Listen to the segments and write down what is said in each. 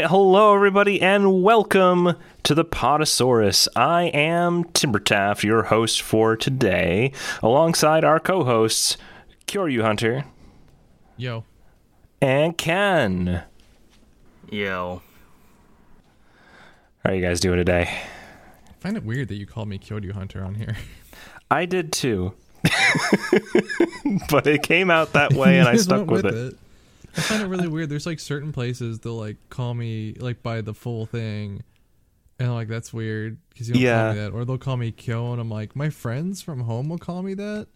right, hello everybody, and welcome to the Podosaurus. I am Timbertaft, your host for today, alongside our co-hosts Kyoryu Hunter Yo. and Ken. Yo. How are you guys doing today? I find it weird that you called me Kyoto Hunter on here. I did too, but it came out that way, and I stuck went with it. I find it really weird. There's like certain places they'll like call me like by the full thing, and I'm like that's weird because you don't Yeah. call me that. Or they'll call me Kyo, and I'm like my friends from home will call me that.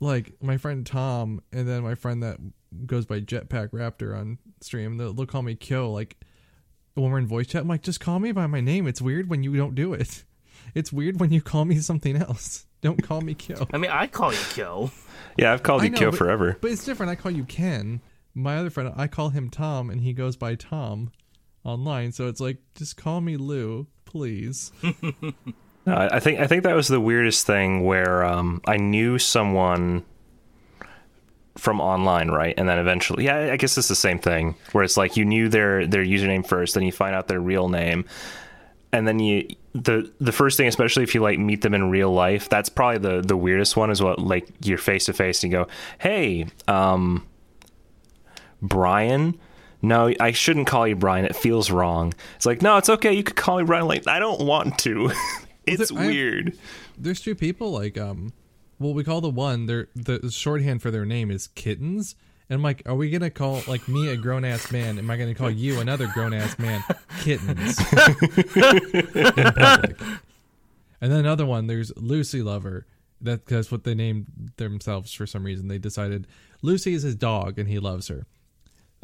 Like my friend Tom, and then my friend that goes by Jetpack Raptor on stream, they'll, they'll call me Kyo. Like when we're in voice chat, I'm like just call me by my name. It's weird when you don't do it. It's weird when you call me something else. Don't call me Kyo. I mean, I call you Kyo. Yeah, I've called you know, Kyo but- forever. But it's different. I call you Ken. My other friend, I call him Tom, and he goes by Tom online. So it's like, just call me Lou, please. No, I think I think that was the weirdest thing where um, I knew someone from online, right? And then eventually, yeah, I guess it's the same thing where it's like you knew their their username first, then you find out their real name, and then you the the first thing, especially if you like meet them in real life, that's probably the the weirdest one is what like you're face to face and you go, hey, um, Brian. No, I shouldn't call you Brian. It feels wrong. It's like, no, it's okay. You could call me Brian. Like, I don't want to. it's there- I have- weird. There's two people like, um, well, we call the one their the shorthand for their name is Kittens. And I'm like, are we gonna call like me a grown ass man? Am I gonna call you another grown ass man kittens in public? And then another one, there's Lucy Lover. That that's what they named themselves for some reason. They decided Lucy is his dog and he loves her.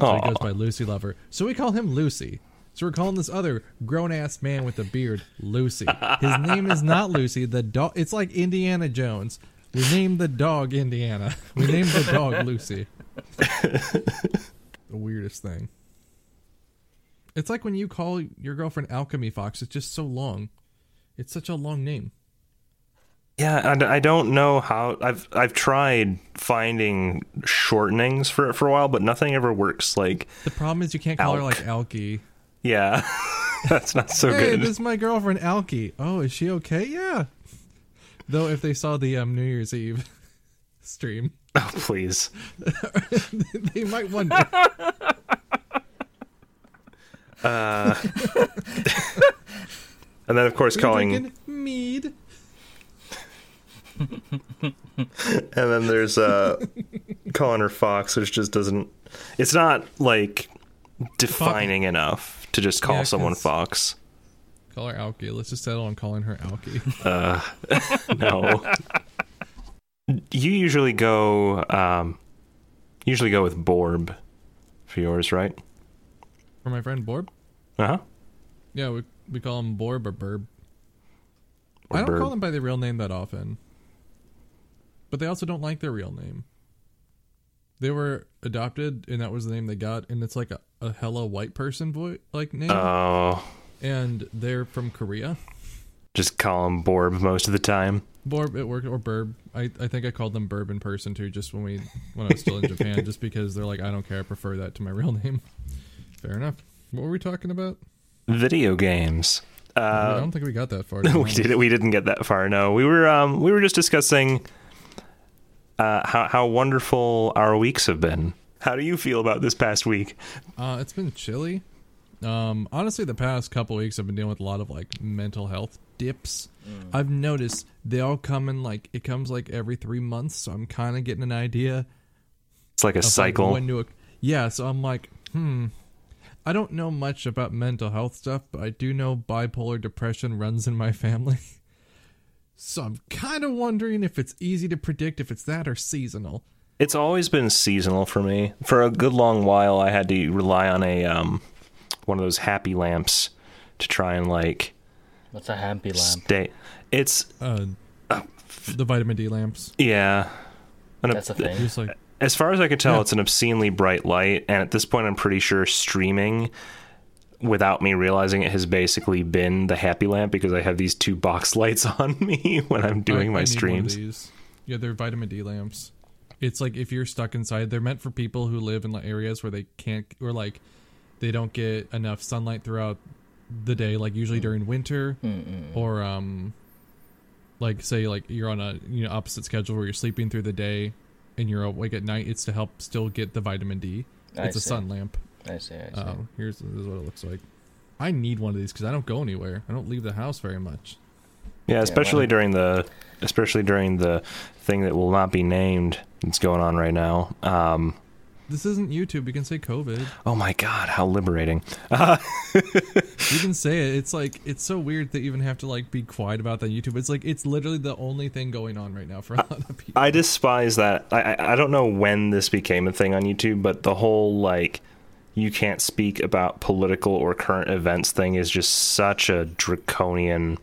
So he Aw. goes by Lucy Lover. So we call him Lucy. So we're calling this other grown ass man with a beard Lucy. His name is not Lucy. The dog. It's like Indiana Jones. We named the dog Indiana. We named the dog Lucy. the weirdest thing. It's like when you call your girlfriend Alchemy Fox. It's just so long. It's such a long name. Yeah, I, I don't know how. I've I've tried finding shortenings for it for a while, but nothing ever works. Like, The problem is you can't call her Alk. like Alky. yeah, that's not so hey, good. this is my girlfriend Alky. Oh, is she okay? Yeah. Though if they saw the um, New Year's Eve stream, Oh, please. they might wonder. And then of course calling, drinking and then there's uh calling her Fox, which just doesn't. It's not like defining enough to just call Yeah, someone 'cause- Fox. Call her Alki. Let's just settle on calling her Alky. No. you usually go um usually go with Borb for yours, right? For my friend Borb. Uh-huh. Yeah, we we call him Borb or Burb. I don't call them by the real name that often. But they also don't like their real name. They were adopted, and that was the name they got, and it's like a, a hella white person voice like name, Oh, and they're from Korea. just call them Borb most of the time. Borb, it worked, or Burb. I, I think I called them Burb in person too, just when we when I was still in Japan, just because they're like, I don't care, I prefer that to my real name. Fair enough. What were we talking about? Video games. I Uh, don't think we got that far. we did We didn't get that far. No, we were um we were just discussing uh how how wonderful our weeks have been. How do you feel about this past week? Uh, it's been chilly. Um, honestly, the past couple weeks I've been dealing with a lot of like mental health dips. I've noticed they all come in like it comes like every three months, so I'm kind of getting an idea It's like a of, like, cycle. when to, yeah, so I'm like, hmm. I don't know much about mental health stuff, but I do know bipolar depression runs in my family. So I'm kind of wondering if it's easy to predict if it's that or seasonal. It's always been seasonal for me. For a good long while, I had to rely on a um, one of those happy lamps to try and like What's a happy lamp? stay. It's Uh, the vitamin D lamps. yeah, and That's a thing. Just like as far as I can tell, Yeah. it's an obscenely bright light, and at this point, I'm pretty sure streaming, without me realizing it, has basically been the happy lamp because I have these two box lights on me when I'm doing I- my I need one of streams. these. Yeah, they're vitamin D lamps. It's like if you're stuck inside, they're meant for people who live in areas where they can't or like they don't get enough sunlight throughout the day, like usually during winter, or um, like say like you're on a you know opposite schedule where you're sleeping through the day and you're awake at night. It's to help still get the vitamin D. I It's a see. sun lamp. I see. I see. Um, here's this is what it looks like. I need one of these because I don't go anywhere. I don't leave the house very much. Yeah, especially well- during the, especially during the thing that will not be named that's going on right now. Um, This isn't YouTube. You can say COVID. oh my God, how liberating! You can say it. It's like it's so weird to even have to like be quiet about that YouTube. It's like it's literally the only thing going on right now for a lot of people. I despise that. I, I I don't know when this became a thing on YouTube, but the whole like you can't speak about political or current events thing is just such a draconian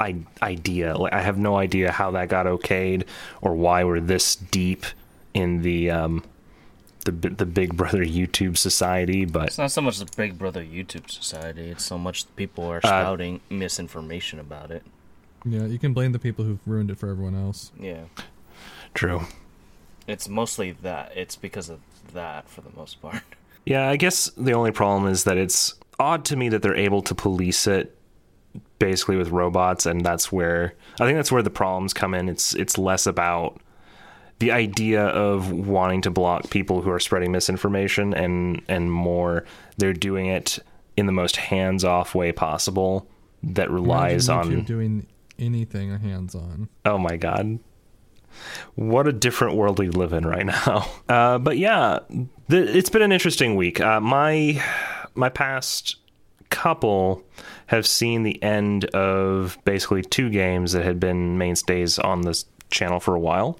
I- idea. Like I have no idea how that got okayed or why we're this deep in the um the the Big Brother YouTube society, but It's not so much the Big Brother YouTube society. It's so much people Uh, are spouting misinformation about it. yeah, you can blame the people who've ruined it for everyone else. Yeah, true. it's mostly that. It's because of that for the most part. Yeah, I guess the only problem is that it's odd to me that they're able to police it basically with robots and that's where I think that's where the problems come in. It's it's less about the idea of wanting to block people who are spreading misinformation and and more they're doing it in the most hands-off way possible that relies Imagine YouTube on doing anything hands on. Oh my god. What a different world we live in right now. Uh, but yeah, th- it's been an interesting week. Uh, my my past couple have seen the end of basically two games that had been mainstays on this channel for a while.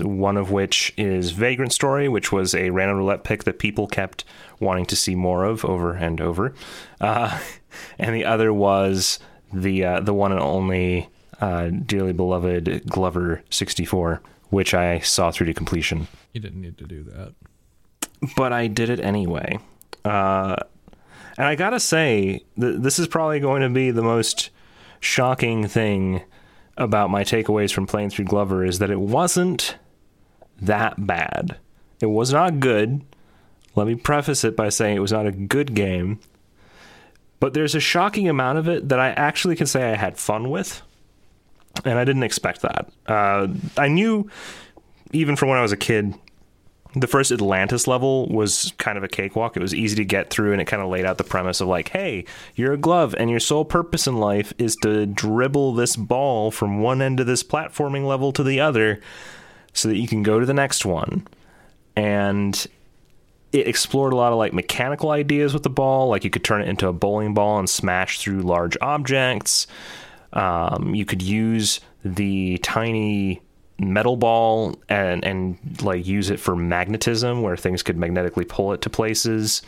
One of which is Vagrant Story, which was a random roulette pick that people kept wanting to see more of over and over, uh, and the other was the uh, the one and only uh, dearly beloved Glover 64, which I saw through to completion. You didn't need to do that. But I did it anyway. Uh, and I gotta say, th- this is probably going to be the most shocking thing about my takeaways from playing through Glover is that it wasn't that bad. It was not good. Let me preface it by saying it was not a good game. But there's a shocking amount of it that I actually can say I had fun with. And I didn't expect that. Uh, I knew, even from when I was a kid, the first Atlantis level was kind of a cakewalk. It was easy to get through, and it kind of laid out the premise of like, hey, you're a glove, and your sole purpose in life is to dribble this ball from one end of this platforming level to the other so that you can go to the next one. And it explored a lot of like mechanical ideas with the ball, like you could turn it into a bowling ball and smash through large objects. Um, you could use the tiny metal ball and and like use it for magnetism, where things could magnetically pull it to places.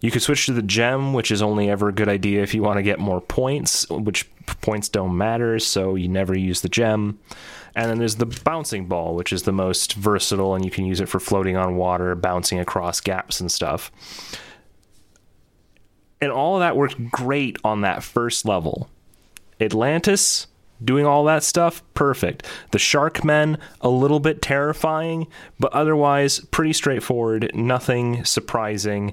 You could switch to the gem, which is only ever a good idea if you want to get more points, which points don't matter, so you never use the gem. And then there's the bouncing ball, which is the most versatile, and you can use it for floating on water, bouncing across gaps and stuff. And all of that worked great on that first level. Atlantis doing all that stuff perfect. The shark men a little bit terrifying but otherwise pretty straightforward nothing surprising.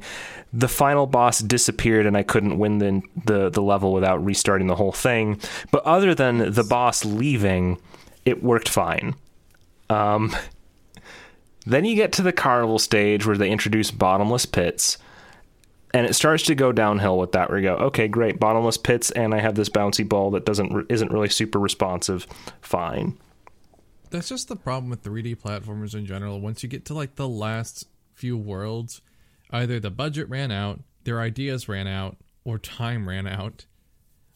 The final boss disappeared and i couldn't win the, the the level without restarting the whole thing. But other than the boss leaving it worked fine. Um then you get to the carnival stage where they introduce bottomless pits and it starts to go downhill with that where you go okay great bottomless pits and i have this bouncy ball that doesn't isn't really super responsive fine That's just the problem with 3D platformers in general. Once you get to like the last few worlds, either the budget ran out, their ideas ran out, or time ran out,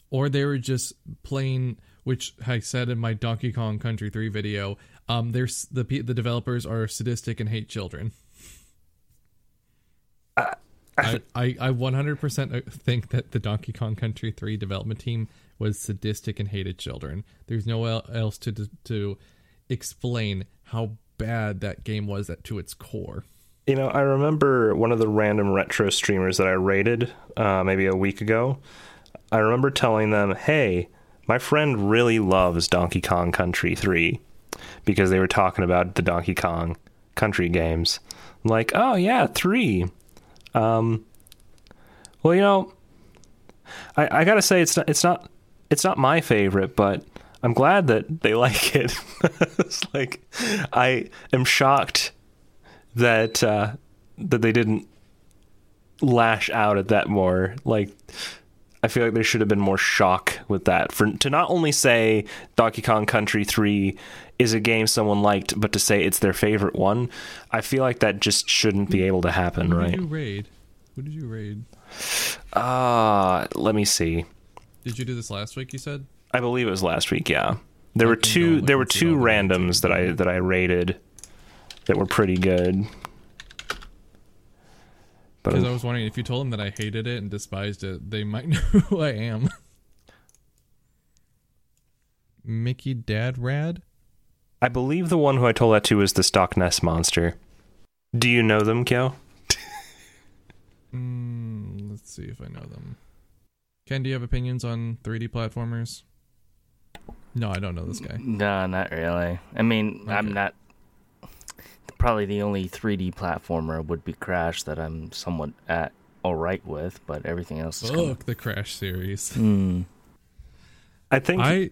or they were just plain. Which I said in my Donkey Kong Country 3 video, um, there's the pe- the developers are sadistic and hate children. I, I, I 100% think that the Donkey Kong Country 3 development team was sadistic and hated children. There's no el- else to to explain how bad that game was at, to its core. You know, I remember one of the random retro streamers that I rated uh, maybe a week ago. I remember telling them, "Hey, my friend really loves Donkey Kong Country 3 because they were talking about the Donkey Kong Country games." I'm like, "Oh yeah, 3." Um well, you know, I I got to say it's not it's not it's not my favorite, but I'm glad that they like it. it's like I am shocked that uh, that they didn't lash out at that more. Like I feel like there should have been more shock with that. For to not only say Donkey Kong Country 3 is a game someone liked, but to say it's their favorite one, I feel like that just shouldn't be able to happen, Who right? did you raid? What did you raid? Uh, let me see. Did you do this last week? You said. I believe it was last week, yeah. There I were two there were two all the names randoms that that I that I rated that were pretty good. Because I was wondering if you told them that I hated it and despised it, they might know who I am. Mickey Dad Rad? I believe the one who I told that to was the Stock Nest Monster. Do you know them, Kyo? Mm, let's see if I know them. Ken, do you have opinions on 3D platformers? No, I don't know this guy. No, not really. I mean, I'm not. Probably the only 3D platformer would be Crash that I'm somewhat at all right with, but everything else is. Kind Fuck the Crash series. Hmm. I think I,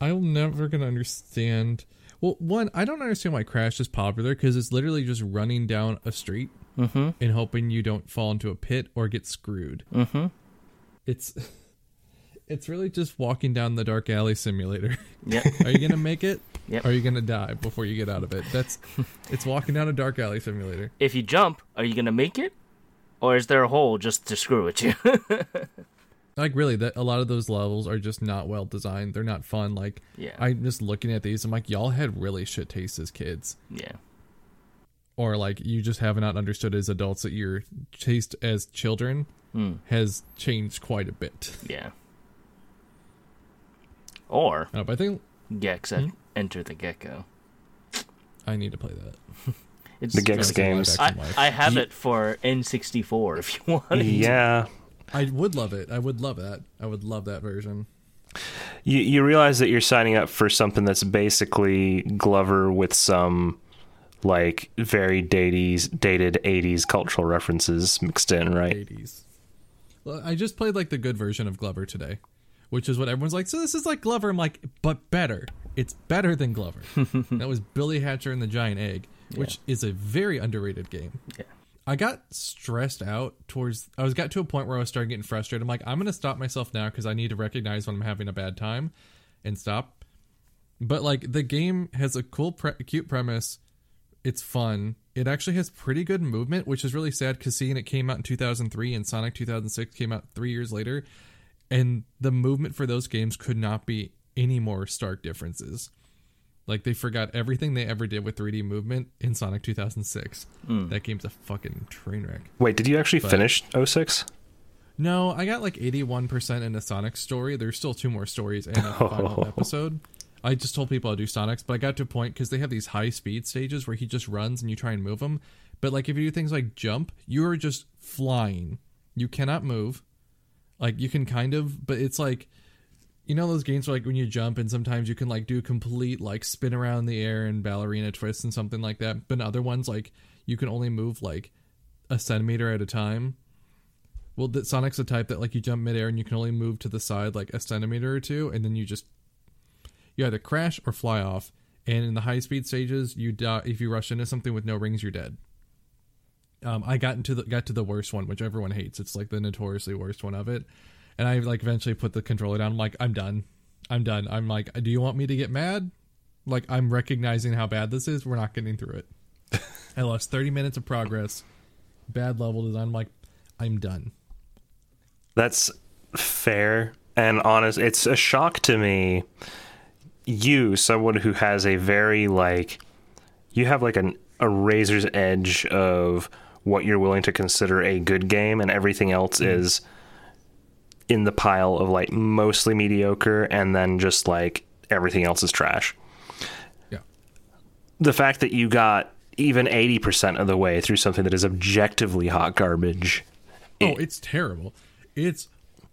I'm never gonna understand. Well, one, I don't understand why Crash is popular because it's literally just running down a street Mm-hmm. and hoping you don't fall into a pit or get screwed. Mm-hmm. It's, it's really just walking down the dark alley simulator. Yep. Are you gonna make it? Yep. Are you gonna die before you get out of it? That's, it's walking down a dark alley simulator. if you jump, are you gonna make it, or is there a hole just to screw with you? Like really, that a lot of those levels are just not well designed. They're not fun. Like Yeah. I'm just looking at these. I'm like, y'all had really shit taste as kids. yeah. or like you just have not understood as adults that your taste as children Hmm. has changed quite a bit. Yeah. Or Uh, but I think Gex at Enter the Gecko. I need to play that. It's The Gex That's a live games. I. I have it for N64 if you want. it. yeah. I would love it. I would love that. I would love that version. You you realize that you're signing up for something that's basically Glover with some like very dated dated 80s cultural references mixed in, right? 80s. Well, I just played like the good version of Glover today, which is what everyone's like. So this is like Glover. I'm like, but better. It's better than Glover. that was Billy Hatcher and the Giant Egg, which is a very underrated game. Yeah. I got stressed out towards. I was got to a point where I was starting getting frustrated. I'm like, I'm gonna stop myself now because I need to recognize when I'm having a bad time, and stop. But like the game has a cool, pre- cute premise. It's fun. It actually has pretty good movement, which is really sad because seeing it came out in 2003 and Sonic 2006 came out three years later, and the movement for those games could not be any more stark differences. Like they forgot everything they ever did with 3D movement in Sonic 2006. Hmm. That game's a fucking train wreck. Wait, did you actually But- finish 06? No, I got like 81% in the Sonic story. There's still two more stories and a final episode. I just told people I'll do Sonics, but I got to a point because they have these high speed stages where he just runs and you try and move him. But like if you do things like jump, you are just flying. You cannot move. Like you can kind of, but it's like you know those games where like when you jump and sometimes you can like do complete like spin around the air and ballerina twists and something like that. But in other ones like you can only move like a centimeter at a time. Well, the, Sonic's the type that like you jump midair and you can only move to the side like a centimeter or two, and then you just you either crash or fly off. And in the high speed stages, you die if you rush into something with no rings, you're dead. Um, I got into the got to the worst one, which everyone hates. It's like the notoriously worst one of it, and I like eventually put the controller down. I'm like, I'm done. I'm done. I'm like, do you want me to get mad? Like I'm recognizing how bad this is. We're not getting through it. I lost 30 minutes of progress. Bad level design. I'm like, I'm done. That's fair and honest. It's a shock to me. You, someone who has a very like, you have like an a razor's edge of what you're willing to consider a good game, and everything else mm-hmm. is in the pile of like mostly mediocre, and then just like everything else is trash. Yeah. the fact that you got even 80% of the way through something that is objectively hot garbage. Oh, it's terrible. It's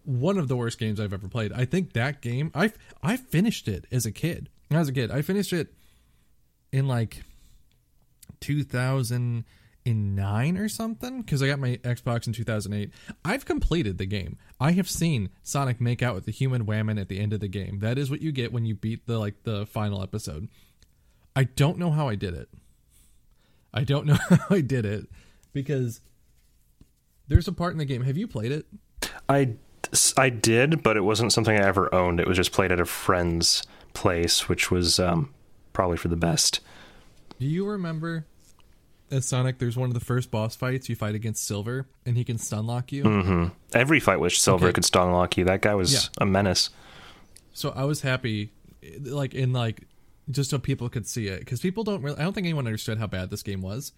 one of the worst games I've ever played. I think that game I I finished it as a kid. As a kid, I finished it in like 2009 or something because I got my Xbox in 2008. I've completed the game. I have seen Sonic make out with the human whammon at the end of the game. That is what you get when you beat the like the final episode. I don't know how I did it. I don't know how I did it because there's a part in the game. Have you played it? I, I did, but it wasn't something I ever owned. It was just played at a friend's place, which was um, probably for the best. Do you remember as Sonic, there's one of the first boss fights you fight against Silver, and he can stun lock you. hmm Every fight with Silver Okay. could stun lock you. That guy was Yeah. a menace. So I was happy, like in like just so people could see it, because people don't really. I don't think anyone understood how bad this game was.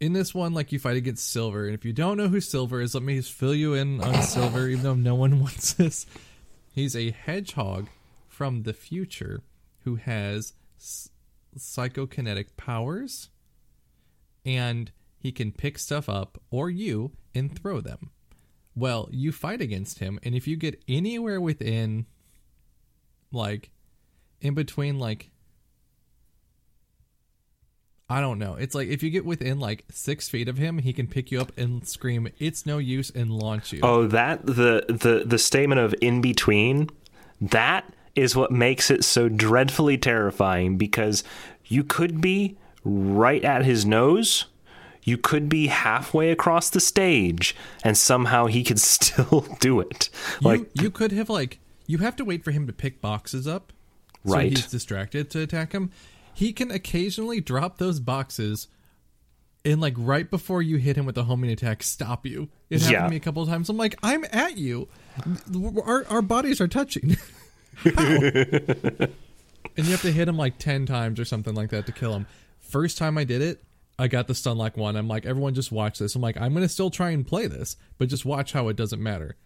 In this one, like you fight against Silver, and if you don't know who Silver is, let me fill you in on Silver, even though no one wants this. He's a hedgehog from the future who has s- psychokinetic powers, and he can pick stuff up or you and throw them. Well, you fight against him, and if you get anywhere within, like, in between, like, I don't know. It's like if you get within like six feet of him, he can pick you up and scream, "It's no use," and launch you. Oh, that the the the statement of in between, that is what makes it so dreadfully terrifying because you could be right at his nose, you could be halfway across the stage, and somehow he could still do it. Like you, you could have like you have to wait for him to pick boxes up, so Right. he's distracted to attack him. He can occasionally drop those boxes, and like right before you hit him with a homing attack, stop you. It happened Yeah. to me a couple of times. I'm like, I'm at you. Our our bodies are touching. And you have to hit him like ten times or something like that to kill him. First time I did it, I got the stun lock one. I'm like, everyone just watch this. I'm like, I'm gonna still try and play this, but just watch how it doesn't matter.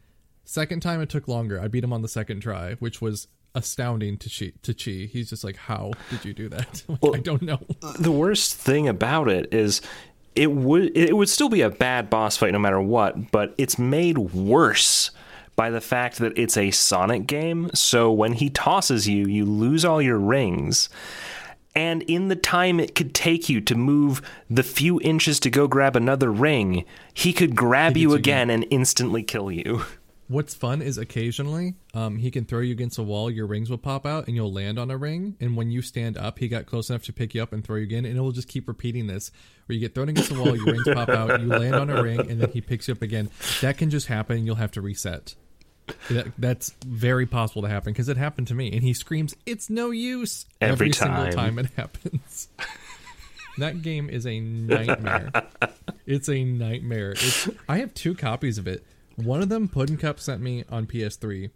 Second time it took longer. I beat him on the second try, which was astounding to Chi. To Chi, he's just like, "How did you do that?" Like, I don't know. Uh, the worst thing about it is it would it would still be a bad boss fight no matter what, but it's made worse by the fact that it's a Sonic game. So when he tosses you, you lose all your rings. And in the time it could take you to move the few inches to go grab another ring, he could grab He you again and instantly kill you. What's fun is occasionally, um, he can throw you against a wall. Your rings will pop out, and you'll land on a ring. And when you stand up, he got close enough to pick you up and throw you again. And it will just keep repeating this, where you get thrown against the wall, your rings pop out, you land on a ring, and then he picks you up again. That can just happen. You'll have to reset. That, that's very possible to happen because it happened to me. And he screams, "It's no use!" Every single time. time it happens. that game is a nightmare. It's a nightmare. It's, I have two copies of it. One of them Puddin Cup sent me on PS3,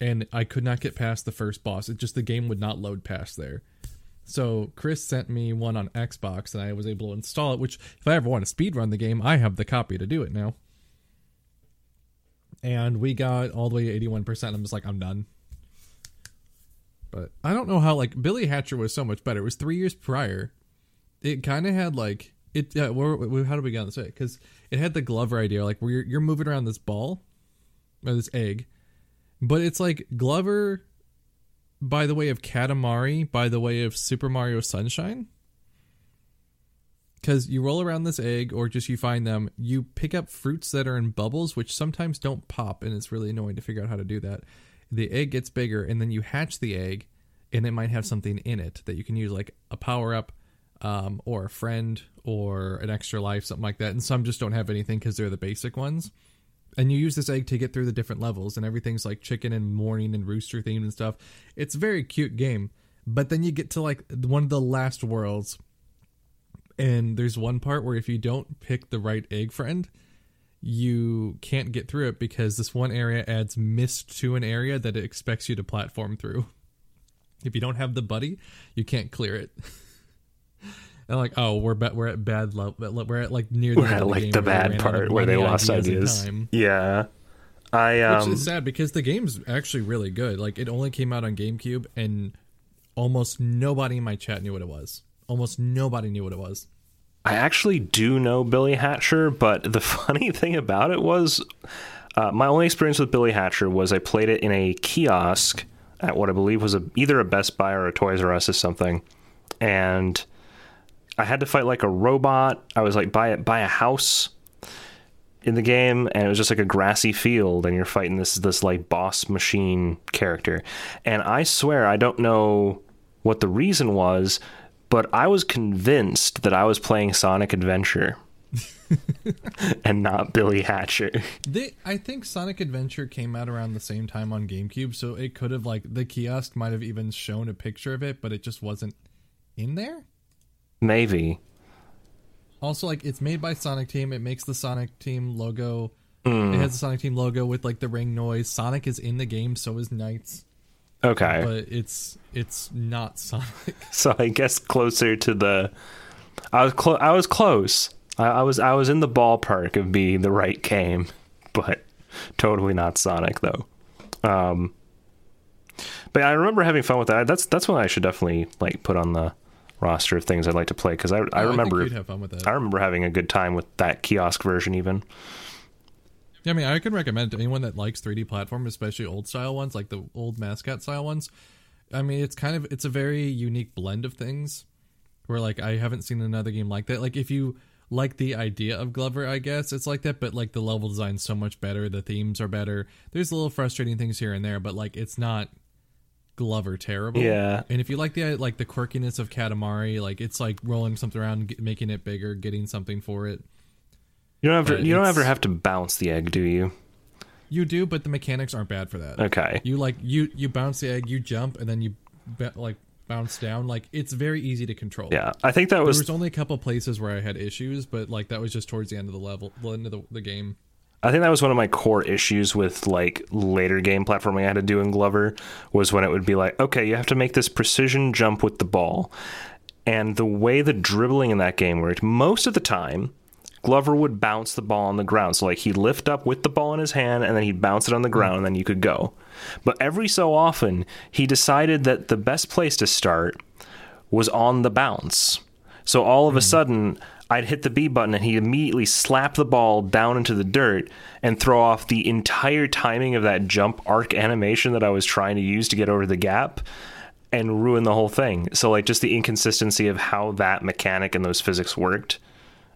and I could not get past the first boss. It just the game would not load past there. So Chris sent me one on Xbox, and I was able to install it. Which, if I ever want to speedrun the game, I have the copy to do it now. And we got all the way to eighty-one percent. I'm just like, I'm done. But I don't know how like Billy Hatcher was so much better. It was three years prior. It kind of had like it. Uh, where, where, how do we get on this way? Because it had the Glover idea, like where you're, you're moving around this ball or this egg, but it's like Glover by the way of Katamari, by the way of Super Mario Sunshine. Because you roll around this egg, or just you find them, you pick up fruits that are in bubbles, which sometimes don't pop, and it's really annoying to figure out how to do that. The egg gets bigger, and then you hatch the egg, and it might have something in it that you can use, like a power up, um, or a friend, or an extra life, something like that. And some just don't have anything because they're the basic ones and you use this egg to get through the different levels and everything's like chicken and morning and rooster themed and stuff it's a very cute game but then you get to like one of the last worlds and there's one part where if you don't pick the right egg friend you can't get through it because this one area adds mist to an area that it expects you to platform through if you don't have the buddy you can't clear it and like oh we're ba- we're at bad level we're at like near the We're at of the like game the bad part where they lost and ideas. Yeah. I Which um is sad because the game's actually really good. Like it only came out on GameCube and almost nobody in my chat knew what it was. Almost nobody knew what it was. I actually do know Billy Hatcher, but the funny thing about it was uh, my only experience with Billy Hatcher was I played it in a kiosk at what I believe was a, either a Best Buy or a Toys R Us or something, and I had to fight like a robot. I was like by buy a house in the game, and it was just like a grassy field, and you're fighting this this like boss machine character. And I swear I don't know what the reason was, but I was convinced that I was playing Sonic Adventure. and not Billy Hatcher. They, I think Sonic Adventure came out around the same time on GameCube, so it could have like the kiosk might have even shown a picture of it, but it just wasn't in there. Maybe. Also, like it's made by Sonic Team. It makes the Sonic Team logo. Hmm. It has the Sonic Team logo with like the ring noise. Sonic is in the game, so is Knights, Okay. but it's it's not Sonic. so I guess closer to the I was close I was close. I, I was I was in the ballpark of being the right game, but totally not Sonic though. Um but I remember having fun with that. That's that's one I should definitely like put on the roster of things I'd like to play because I I Oh, remember think you'd have fun with that. I remember having a good time with that kiosk version even. Yeah, I mean, I can recommend to anyone that likes 3D platform, especially old style ones, like the old mascot style ones. I mean, it's kind of it's a very unique blend of things. Where like I haven't seen another game like that. Like if you like the idea of Glover, I guess it's like that, but like the level design's so much better, the themes are better. There's a little frustrating things here and there, but like it's not Glover terrible. Yeah. And if you like the like the quirkiness of Katamari, like it's like rolling something around, making it bigger, getting something for it. You don't have to, you don't ever have to bounce the egg, do you? You do, but the mechanics aren't bad for that. Okay. You like you you bounce the egg, you jump, and then you be, like bounce down. Like it's very easy to control. Yeah. I think that There was was only a couple places where I had issues, but like that was just towards the end of the level, the end of the, the game. I think that was one of my core issues with like later game platforming I had to do in Glover was when it would be like, okay, you have to make this precision jump with the ball. And the way the dribbling in that game worked, most of the time, Glover would bounce the ball on the ground. So like he'd lift up with the ball in his hand and then he'd bounce it on the ground and then you could go. But every so often, he decided that the best place to start was on the bounce. So all of a hmm. sudden, I'd hit the B button and he'd immediately slap the ball down into the dirt and throw off the entire timing of that jump arc animation that I was trying to use to get over the gap and ruin the whole thing. So, like, just the inconsistency of how that mechanic and those physics worked.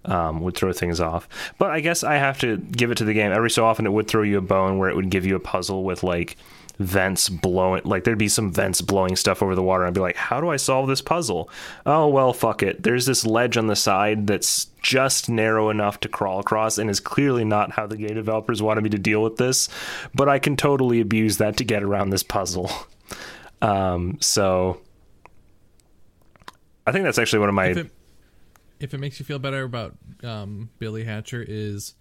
Um, would throw things off, but I guess I have to give it to the game. Every so often, it would throw you a bone where it would give you a puzzle with like vents blowing like there'd be some vents blowing stuff over the water. And I'd be like how do I solve this puzzle? Oh well fuck it. There's this ledge on the side that's just narrow enough to crawl across and is clearly not how the game developers wanted me to deal with this but I can totally abuse that to get around this puzzle. Um so I think that's actually one of my if it makes you feel better about um, Billy Hatcher is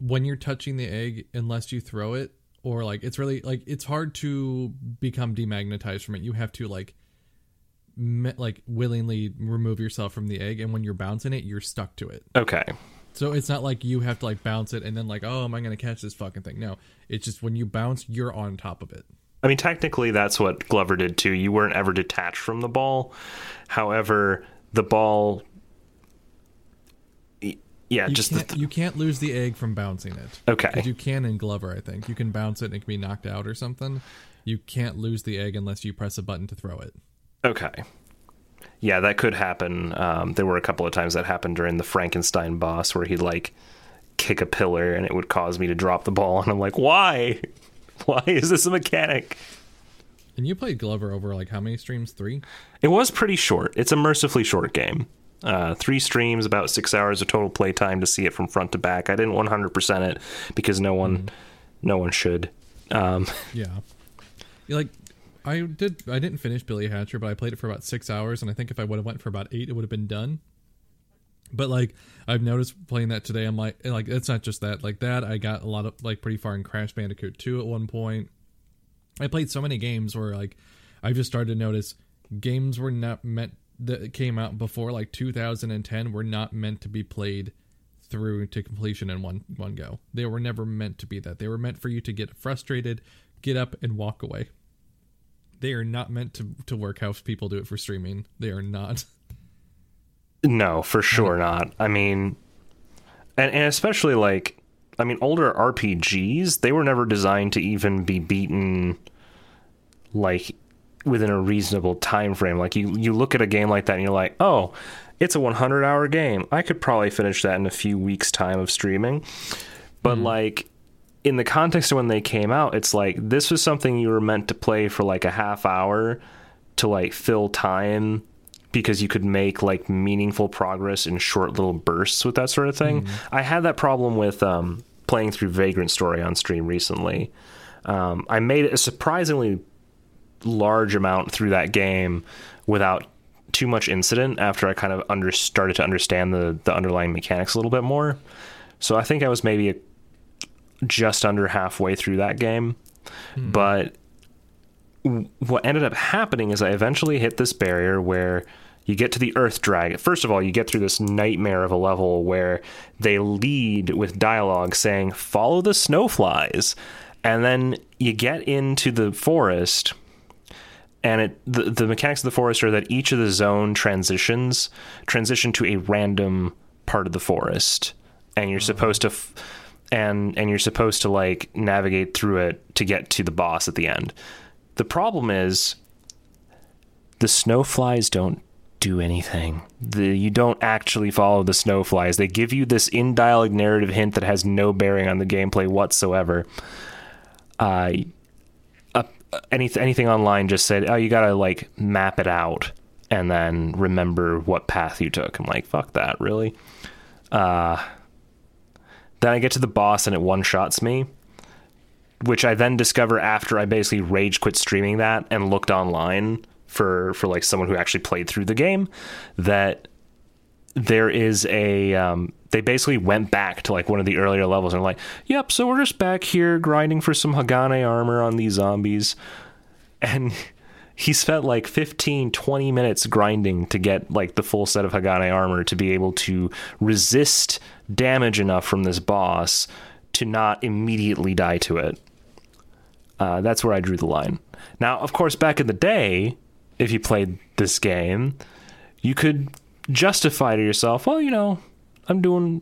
when you're touching the egg, unless you throw it, or like it's really like it's hard to become demagnetized from it. You have to like me- like willingly remove yourself from the egg, and when you're bouncing it, you're stuck to it. okay So it's not like you have to like bounce it and then like, oh, am I going to catch this fucking thing? No, it's just when you bounce, you're on top of it. I mean, technically, that's what Glover did too. You weren't ever detached from the ball. However, the ball, yeah, You just can't, the, you can't lose the egg from bouncing it. Okay, you can in Glover, I think. You can bounce it and it can be knocked out or something. You can't lose the egg unless you press a button to throw it. okay. Yeah, that could happen. Um, there were a couple of times that happened during the Frankenstein boss where he'd like kick a pillar and it would cause me to drop the ball, and I'm like, why? Why is this a mechanic? And you played Glover over like how many streams? Three? It was pretty short. It's a mercifully short game. Uh, three streams, about six hours of total playtime to see it from front to back. I didn't 100% it because no one, no one should. Um, Yeah. Like I did I didn't finish Billy Hatcher, but I played it for about six hours and I think if I would have went for about eight it would have been done. But like I've noticed playing that today, I'm like like it's not just that. Like that I got a lot of like pretty far in Crash Bandicoot 2 at one point. I played so many games where like I've just started to notice games were not meant that came out before like 2010 were not meant to be played through to completion in one one go. They were never meant to be that. They were meant for you to get frustrated, get up and walk away. They are not meant to to work how people do it for streaming. They are not. No, for sure not. I mean, and, and especially like, I mean, older RPGs, they were never designed to even be beaten like within a reasonable time frame. Like you, you look at a game like that and you're like, oh, it's a 100 hour game. I could probably finish that in a few weeks' time of streaming. But like in the context of when they came out, it's like this was something you were meant to play for like a half hour to like fill time because you could make like meaningful progress in short little bursts with that sort of thing. I had that problem with um, playing through Vagrant Story on stream recently. Um, I made it a surprisingly large amount through that game without too much incident after I kind of under started to understand the the underlying mechanics a little bit more. So I think I was maybe a, just under halfway through that game, hmm. but what ended up happening is I eventually hit this barrier where you get to the Earth Dragon. First of all, you get through this nightmare of a level where they lead with dialogue saying, Follow the snowflies. And then you get into the forest, and it the, the mechanics of the forest are that each of the zone transitions transition to a random part of the forest. And you're supposed to. F- and and you're supposed to like navigate through it to get to the boss at the end. The problem is the snowflies don't do anything. The, you don't actually follow the snowflies. They give you this in dialogue narrative hint that has no bearing on the gameplay whatsoever. Uh, uh, any, anything online just said, oh, you gotta like map it out and then remember what path you took. I'm like, fuck that, really? Uh, then I get to the boss and it one shots me which I then discover after I basically rage quit streaming that and looked online for for like someone who actually played through the game that there is a um, they basically went back to like one of the earlier levels and like yep so we're just back here grinding for some Hagane armor on these zombies and he spent like 15 20 minutes grinding to get like the full set of Hagane armor to be able to resist damage enough from this boss to not immediately die to it uh, that's where I drew the line. Now, of course, back in the day, if you played this game, you could justify to yourself, well, you know, I'm doing,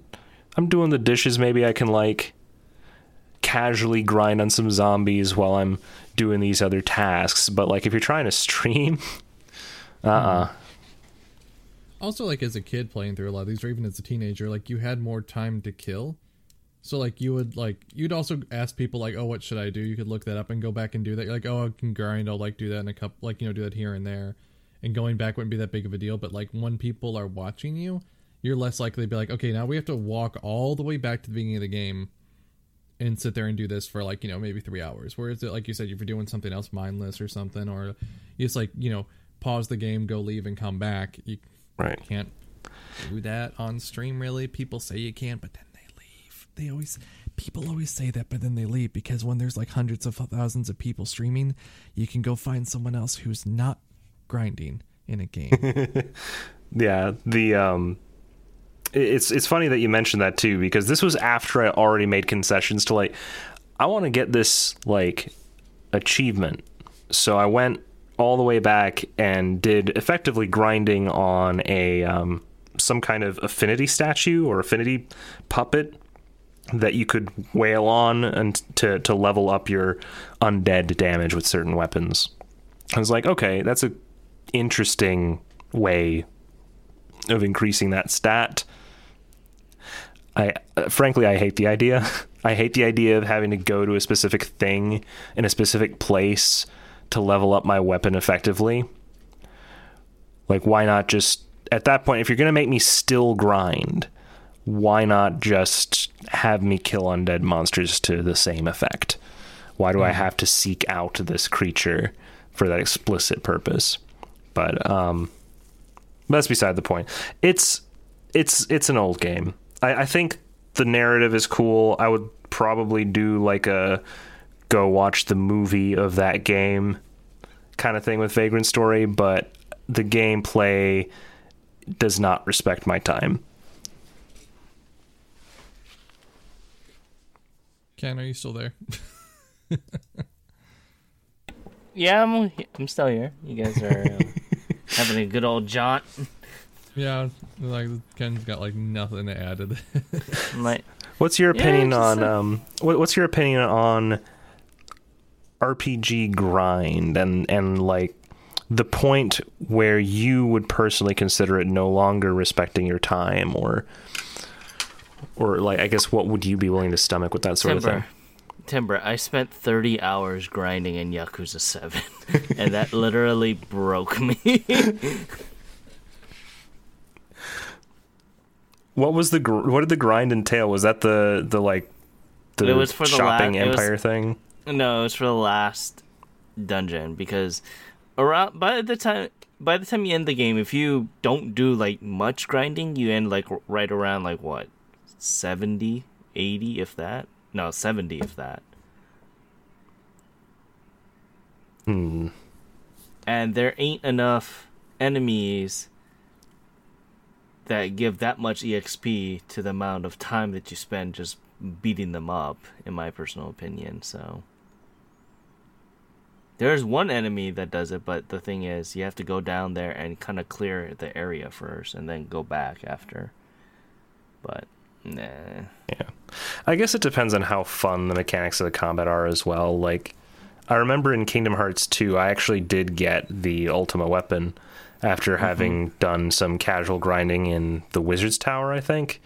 I'm doing the dishes. Maybe I can like casually grind on some zombies while I'm doing these other tasks. But like, if you're trying to stream, uh, uh Also, like as a kid playing through a lot of these, or even as a teenager, like you had more time to kill. So like you would like you'd also ask people like, oh, what should I do? You could look that up and go back and do that. You're like, oh, I can grind. I'll like do that in a couple, like you know, do that here and there. And going back wouldn't be that big of a deal. But like when people are watching you, you're less likely to be like, okay, now we have to walk all the way back to the beginning of the game and sit there and do this for like you know maybe three hours. Whereas it, like you said, if you're doing something else mindless or something, or you just like you know pause the game, go leave, and come back, you right. can't do that on stream really people say you can't but then they leave they always people always say that but then they leave because when there's like hundreds of thousands of people streaming you can go find someone else who's not grinding in a game Yeah, the um it's it's funny that you mentioned that too because this was after I already made concessions to like I want to get this like achievement. So I went all the way back and did effectively grinding on a um some kind of affinity statue or affinity puppet that you could wail on and to to level up your undead damage with certain weapons. I was like, okay, that's a interesting way of increasing that stat. I uh, frankly I hate the idea. I hate the idea of having to go to a specific thing in a specific place to level up my weapon effectively. Like why not just at that point if you're going to make me still grind, why not just have me kill undead monsters to the same effect? Why do I have to seek out this creature for that explicit purpose? But um that's beside the point. It's it's it's an old game. I, I think the narrative is cool. I would probably do like a go watch the movie of that game kind of thing with Vagrant Story, but the gameplay does not respect my time. ken are you still there Yeah, I'm I'm still here. You guys are um, having a good old jaunt Yeah, like Ken's got like nothing to add to this. Like, What's your opinion just on a- um? What, what's your opinion on RPG grind and and like the point where you would personally consider it no longer respecting your time or or like I guess what would you be willing to stomach with that sort of thing? Timber, I spent 30 hours grinding in Yakuza 7, and that literally broke me. What was the gr- what did the grind entail? Was that the the like the It was for the la- shopping it was- empire thing? no, it was for the last dungeon because around by the time by the time you end the game, if you don't do like much grinding, you end like right around like what 70, 80 if that. No, 70 if that. Hmm. and there ain't enough enemies that give that much exp to the amount of time that you spend just beating them up in my personal opinion so there's one enemy that does it but the thing is you have to go down there and kind of clear the area first and then go back after but nah Yeah. I guess it depends on how fun the mechanics of the combat are as well. Like, I remember in Kingdom Hearts 2, I actually did get the Ultima weapon after having done some casual grinding in the Wizard's Tower, I think.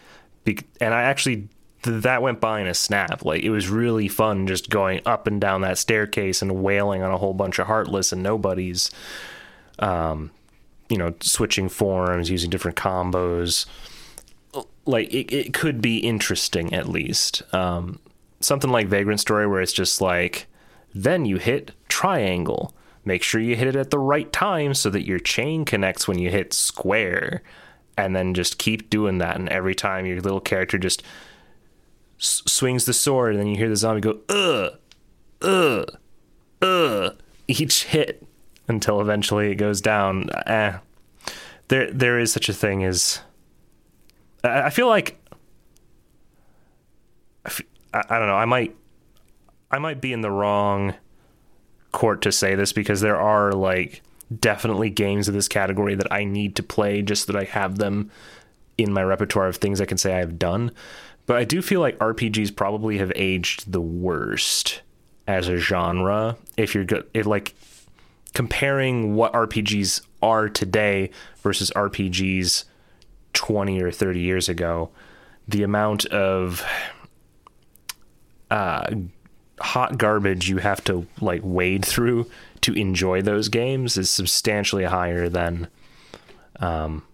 Be- and I actually, th- that went by in a snap. Like, it was really fun just going up and down that staircase and wailing on a whole bunch of Heartless and Nobodies. Um, you know, switching forms, using different combos like it, it could be interesting at least um, something like vagrant story where it's just like then you hit triangle make sure you hit it at the right time so that your chain connects when you hit square and then just keep doing that and every time your little character just s- swings the sword and then you hear the zombie go ugh ugh ugh each hit until eventually it goes down eh. there there is such a thing as I I feel like I I don't know. I might I might be in the wrong court to say this because there are like definitely games of this category that I need to play just that I have them in my repertoire of things I can say I have done. But I do feel like RPGs probably have aged the worst as a genre if you're good if like comparing what RPGs are today versus RPGs 20 or 30 years ago, the amount of uh, hot garbage you have to like wade through to enjoy those games is substantially higher than um,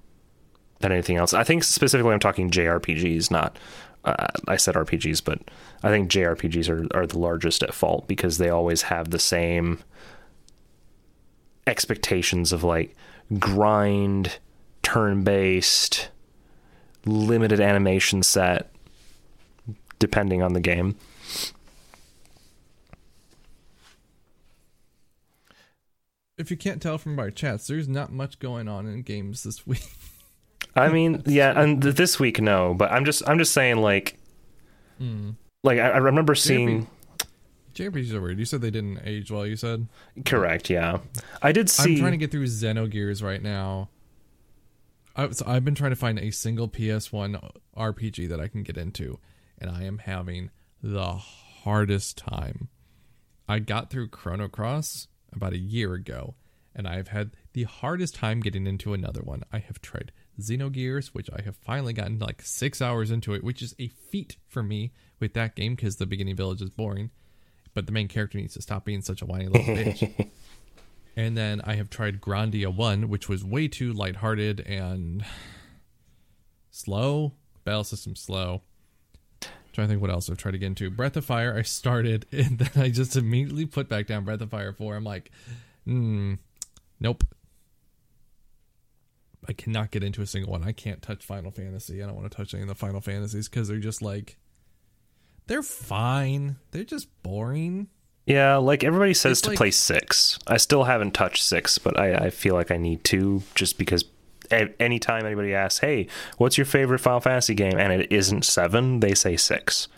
than anything else. I think specifically I'm talking JRPGs, not uh, I said RPGs, but I think JRPGs are are the largest at fault because they always have the same expectations of like grind, turn based, limited animation set, depending on the game. If you can't tell from our chats, there's not much going on in games this week. I mean, yeah, and th- this week no, but I'm just I'm just saying like hmm. like I, I remember seeing JRPGs are weird. You said they didn't age well. You said correct, yeah. I did see I'm trying to get through Xenogears right now. I, so I've been trying to find a single PS1 RPG that I can get into, and I am having the hardest time. I got through Chrono Cross about a year ago, and I've had the hardest time getting into another one. I have tried Xenogears, which I have finally gotten like six hours into it, which is a feat for me with that game because the beginning village is boring. But the main character needs to stop being such a whiny little bitch. And then I have tried Grandia 1, which was way too lighthearted and slow. Battle system slow. Trying to think what else I've tried to get into. Breath of Fire, I started and then I just immediately put back down Breath of Fire 4. I'm like, hmm, nope. I cannot get into a single one. I can't touch Final Fantasy. I don't want to touch any of the Final Fantasies because they're just like, they're fine. They're just boring. Yeah, like everybody says It's to like- play six. I still haven't touched six, but I, I feel like I need to just because anytime anybody asks, hey, what's your favorite Final Fantasy game? And it isn't seven, they say six.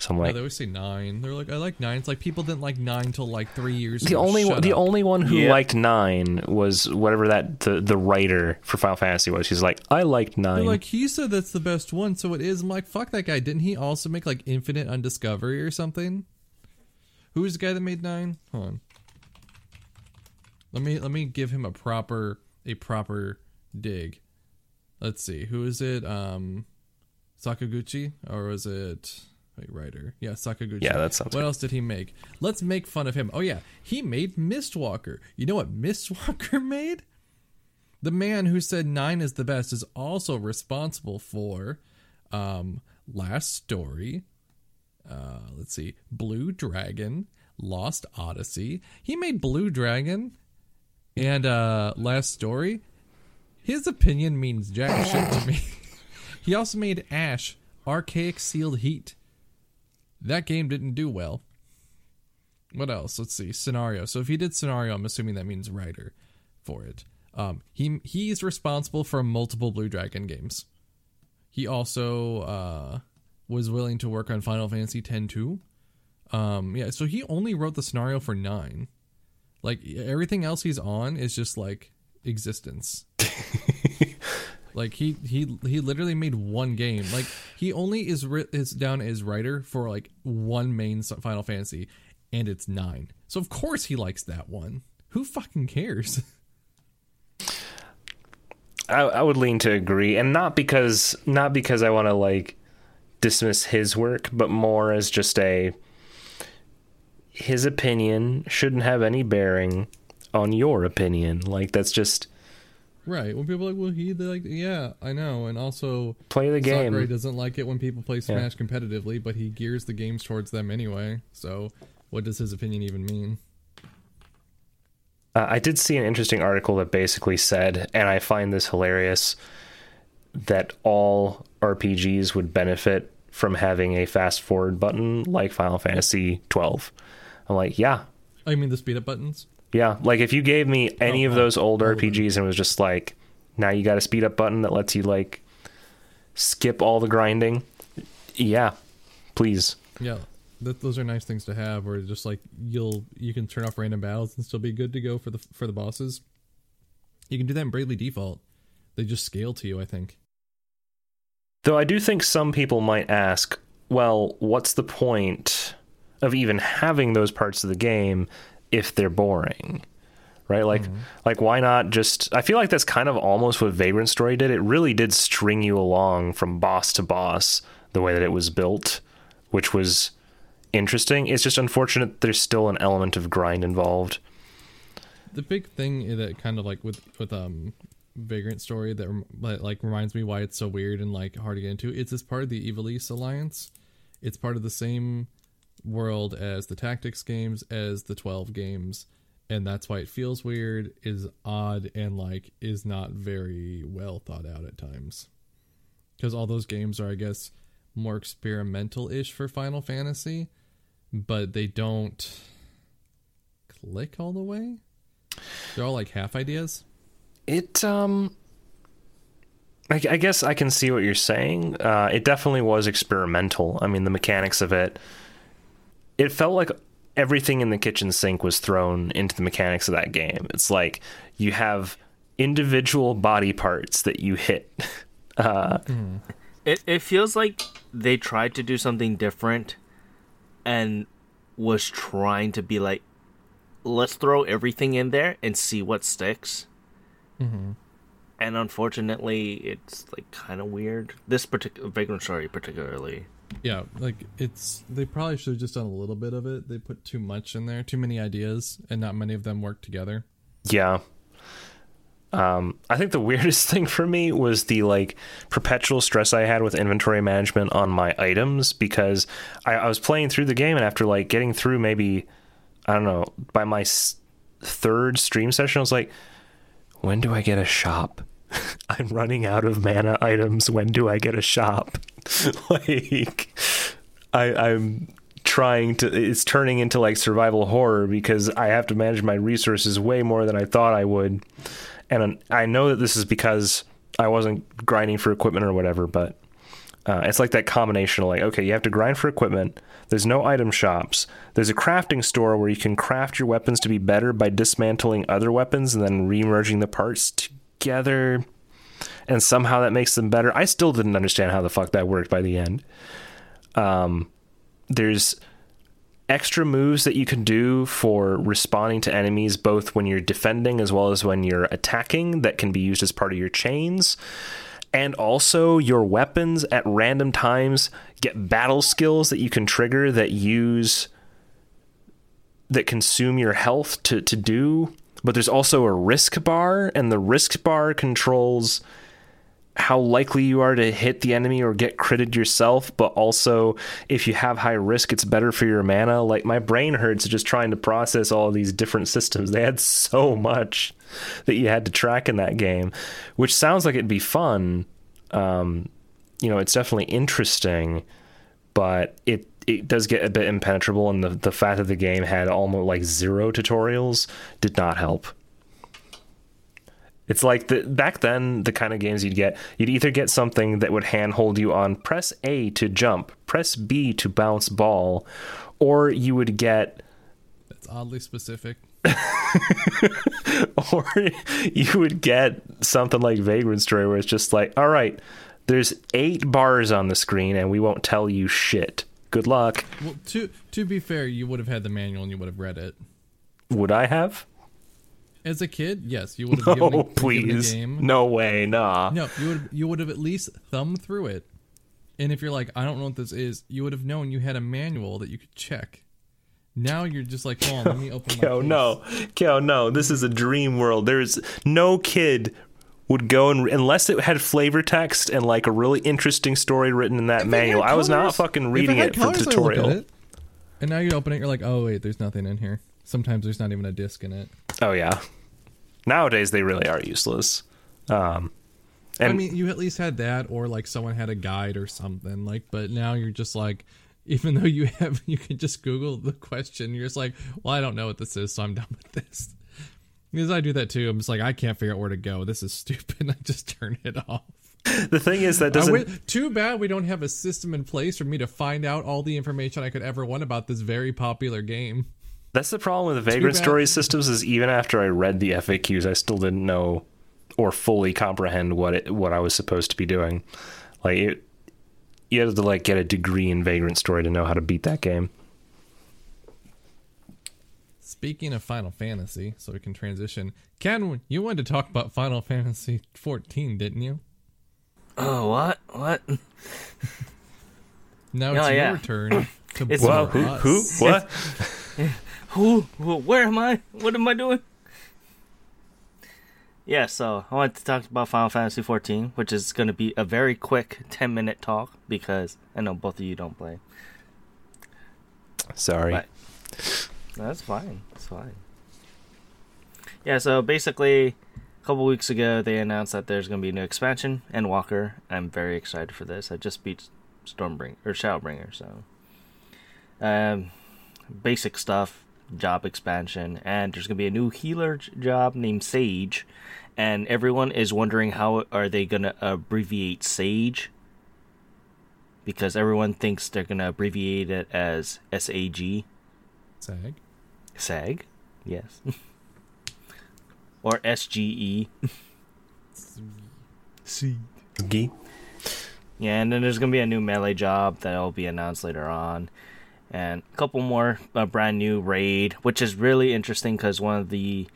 So I'm Yeah, like, they always say nine. They're like, I like nine. It's like people didn't like nine till like three years. the ago. only Shut the up. only one who Yeah. liked nine was whatever that the the writer for Final Fantasy was. He's like, I liked They're nine. like he said that's the best one, so it is. I'm like, fuck that guy. Didn't he also make like Infinite Undiscovery or something? Who was the guy that made nine? Hold on. Let me let me give him a proper a proper dig. Let's see. Who is it? Um Sakaguchi? Or was it wait, writer? Yeah, Sakaguchi. Yeah, that sounds What good. else did he make? Let's make fun of him. Oh yeah, he made Mistwalker. You know what Mistwalker made? The man who said nine is the best is also responsible for um, Last Story. Uh, let's see, Blue Dragon, Lost Odyssey. He made Blue Dragon and uh, Last Story. His opinion means jack shit to me. he also made Ash, Archaic Sealed Heat. That game didn't do well. What else? Let's see. Scenario. So if he did scenario, I'm assuming that means writer for it. Um, he he's responsible for multiple Blue Dragon games. He also uh, was willing to work on Final Fantasy X too. Um, yeah, so he only wrote the scenario for nine. Like everything else he's on is just like existence. like he he he literally made one game. Like he only is ri- is down as writer for like one main Final Fantasy, and it's nine. So of course he likes that one. Who fucking cares? I, I would lean to agree, and not because not because I want to like dismiss his work, but more as just a his opinion shouldn't have any bearing on your opinion. Like that's just right. When people are like, well, he like, yeah, I know, and also play the game. Sakurai doesn't like it when people play Smash competitively, but he gears the games towards them anyway. So what does his opinion even mean? Uh, I did see an interesting article that basically said, and I find this hilarious, that all RPGs would benefit from having a fast forward button like Final Fantasy 12. I'm like, yeah, I mean the speed up buttons. Yeah. Like if you gave me any Oh, of those old. RPGs and it was just like, now you got a speed up button that lets you like skip all the grinding, yeah, please. Yeah, th- those are nice things to have. Where just like you'll you can turn off random battles and still be good to go for the for the bosses. You can do that in Bravely Default. They just scale to you. I think. Though I do think some people might ask, well, what's the point of even having those parts of the game if they're boring? Right? Like like why not just I feel like that's kind of almost what Vagrant Story did. It really did string you along from boss to boss the way that it was built, which was interesting. It's just unfortunate there's still an element of grind involved. The big thing that kind of like with with um Vagrant Story that rem- that, like reminds me why it's so weird and like hard to get into. It's this part of the Ivalice Alliance. It's part of the same world as the tactics games as the 12 games and that's why it feels weird is odd and like is not very well thought out at times because all those games are i guess more experimental-ish for final fantasy but they don't click all the way they're all like half ideas It um I, I guess I can see what you're saying. Uh, it definitely was experimental. I mean, the mechanics of it. It felt like everything in the kitchen sink was thrown into the mechanics of that game. It's like you have individual body parts that you hit. Uh, It it feels like they tried to do something different, and was trying to be like, let's throw everything in there and see what sticks. mm-hmm. And unfortunately, it's like kind of weird. This particular Vagrant Story, particularly. yeah like it's they probably should have just done a little bit of it they put too much in there too many ideas and not many of them work together Yeah. Um, I think the weirdest thing for me was the like perpetual stress I had with inventory management on my items because I, I was playing through the game and after like getting through maybe I don't know by my s- third stream session I was like, when do I get a shop? I'm running out of mana items. When do I get a shop? like, I, I'm trying to. It's turning into like survival horror because I have to manage my resources way more than I thought I would, and I know that this is because I wasn't grinding for equipment or whatever. But Uh, it's like that combination of like, okay, you have to grind for equipment. There's no item shops. There's a crafting store where you can craft your weapons to be better by dismantling other weapons and then remerging the parts together. And somehow that makes them better. I still didn't understand how the fuck that worked by the end. Um, there's extra moves that you can do for responding to enemies both when you're defending as well as when you're attacking that can be used as part of your chains and also your weapons at random times get battle skills that you can trigger that use that consume your health to to do but there's also a risk bar and the risk bar controls how likely you are to hit the enemy or get critted yourself, but also if you have high risk, it's better for your mana. Like my brain hurts just trying to process all these different systems. They had so much that you had to track in that game, which sounds like it'd be fun. Um, you know, it's definitely interesting, but it it does get a bit impenetrable, and the the fact that the game had almost like zero tutorials did not help. It's like the back then the kind of games you'd get you'd either get something that would handhold you on press A to jump, press B to bounce ball, or you would get That's oddly specific. or you would get something like Vagrant Story where it's just like, all right, there's eight bars on the screen and we won't tell you shit. Good luck. Well, to to be fair, you would have had the manual and you would have read it. Would I have? As a kid, yes, you would have given, Oh, a, given please. a game. No way, nah. No, you would you would have at least thumbed through it. And if you're like, I don't know what this is, you would have known you had a manual that you could check. Now you're just like, hold on, let me open my case. no. Yo, no. This is a dream world. There's no kid would go and unless it had flavor text and like a really interesting story written in that If manual. had I was not fucking reading had it, for colors, I would look at tutorial. it. And now you open it, you're like, oh wait, there's nothing in here. Sometimes there's not even a disc in it. Oh yeah. Nowadays they really are useless. Um and I mean, you at least had that, or like someone had a guide or something. Like, but now you're just like, even though you have, you can just Google the question. You're just like, well, I don't know what this is, so I'm done with this. Because I do that too. I'm just like, I can't figure out where to go. This is stupid. I just turn it off. the thing is that doesn't too bad we don't have a system in place for me to find out all the information I could ever want about this very popular game. That's the problem with the Vagrant. Story systems is even after I read the FAQs, I still didn't know or fully comprehend what it what I was supposed to be doing. Like it, you had to like get a degree in Vagrant Story to know how to beat that game. Speaking of Final Fantasy, so we can transition. Ken, you wanted to talk about Final Fantasy 14, didn't you? Oh, what? What? Now Oh, it's yeah. your turn to It's- bore Well, who us. who what? Who? who- Where am I? What am I doing? Yeah, so I wanted to talk about Final Fantasy 14, which is going to be a very quick 10 minute talk because I know both of you don't play. Sorry. Right. That's fine. That's fine. Yeah, so basically, a couple weeks ago, they announced that there's going to be a new expansion, Endwalker. I'm very excited for this. I just beat Stormbringer, or Shadowbringer, so. Um, basic stuff, job expansion, and there's going to be a new healer job named Sage, and everyone is wondering how are they going to abbreviate Sage because everyone thinks they're going to abbreviate it as SAG. Sag. SAG? Yes. or SGE. See. Gee. Yeah, and then there's going to be a new melee job that'll be announced later on. And a couple more uh, brand new raid, which is really interesting because one of the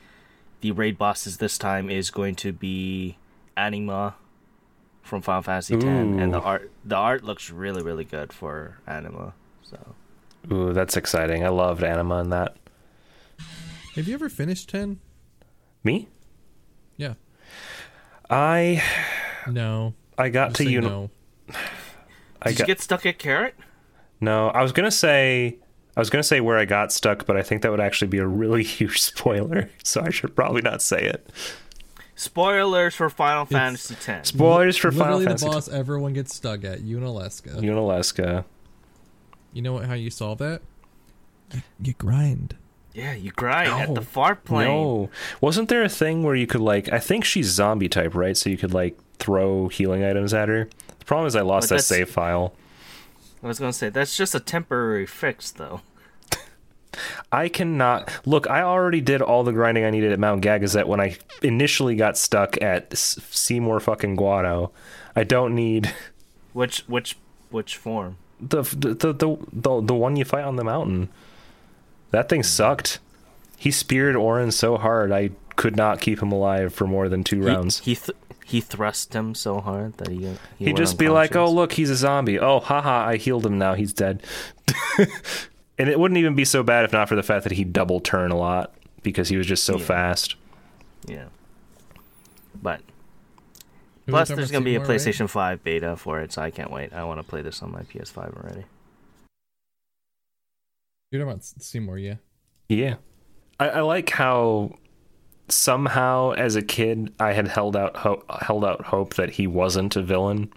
the raid bosses this time is going to be Anima from Final Fantasy X, and the art the art looks really really good for Anima. So Ooh, that's exciting. I loved Anima in that. Have you ever finished 10? Me? Yeah. I No. I got to say you. no. I did got you get stuck at Carrot? no. I was gonna say. I was gonna say where I got stuck, but I think that would actually be a really huge spoiler, so I should probably not say it. Spoilers for Final Fantasy X. Spoilers for Final Literally Fantasy. the boss everyone gets stuck at, Yunalesca. Yunalesca. You know what, how you solve that? You grind. Yeah, you grind at the far plane. No, wasn't there a thing where you could like? I think she's zombie type, right? So you could like throw healing items at her. The Problem is, I lost But that save file. I was gonna say that's just a temporary fix, though. I cannot look. I already did all the grinding I needed at Mount Gagazet when I initially got stuck at Seymour fucking Guado. I don't need Which which which form? the the the the, the, the one you fight on the mountain. That thing sucked. He speared Auron so hard I could not keep him alive for more than two He rounds. he, th- he thrust him so hard that he uh, he He'd just be like, "Oh, look, he's a zombie. Oh, haha, I healed him now. He's dead." and it wouldn't even be so bad if not for the fact that he double turn a lot because he was just so Yeah. fast. yeah." But plus, there's gonna be a Seymour, right? PlayStation Five beta for it, so I can't wait. I want to play this on my PS5 already. You're talking about Seymour, yeah. Yeah. I, I like how somehow as a kid I had held out hope held out hope that he wasn't a villain.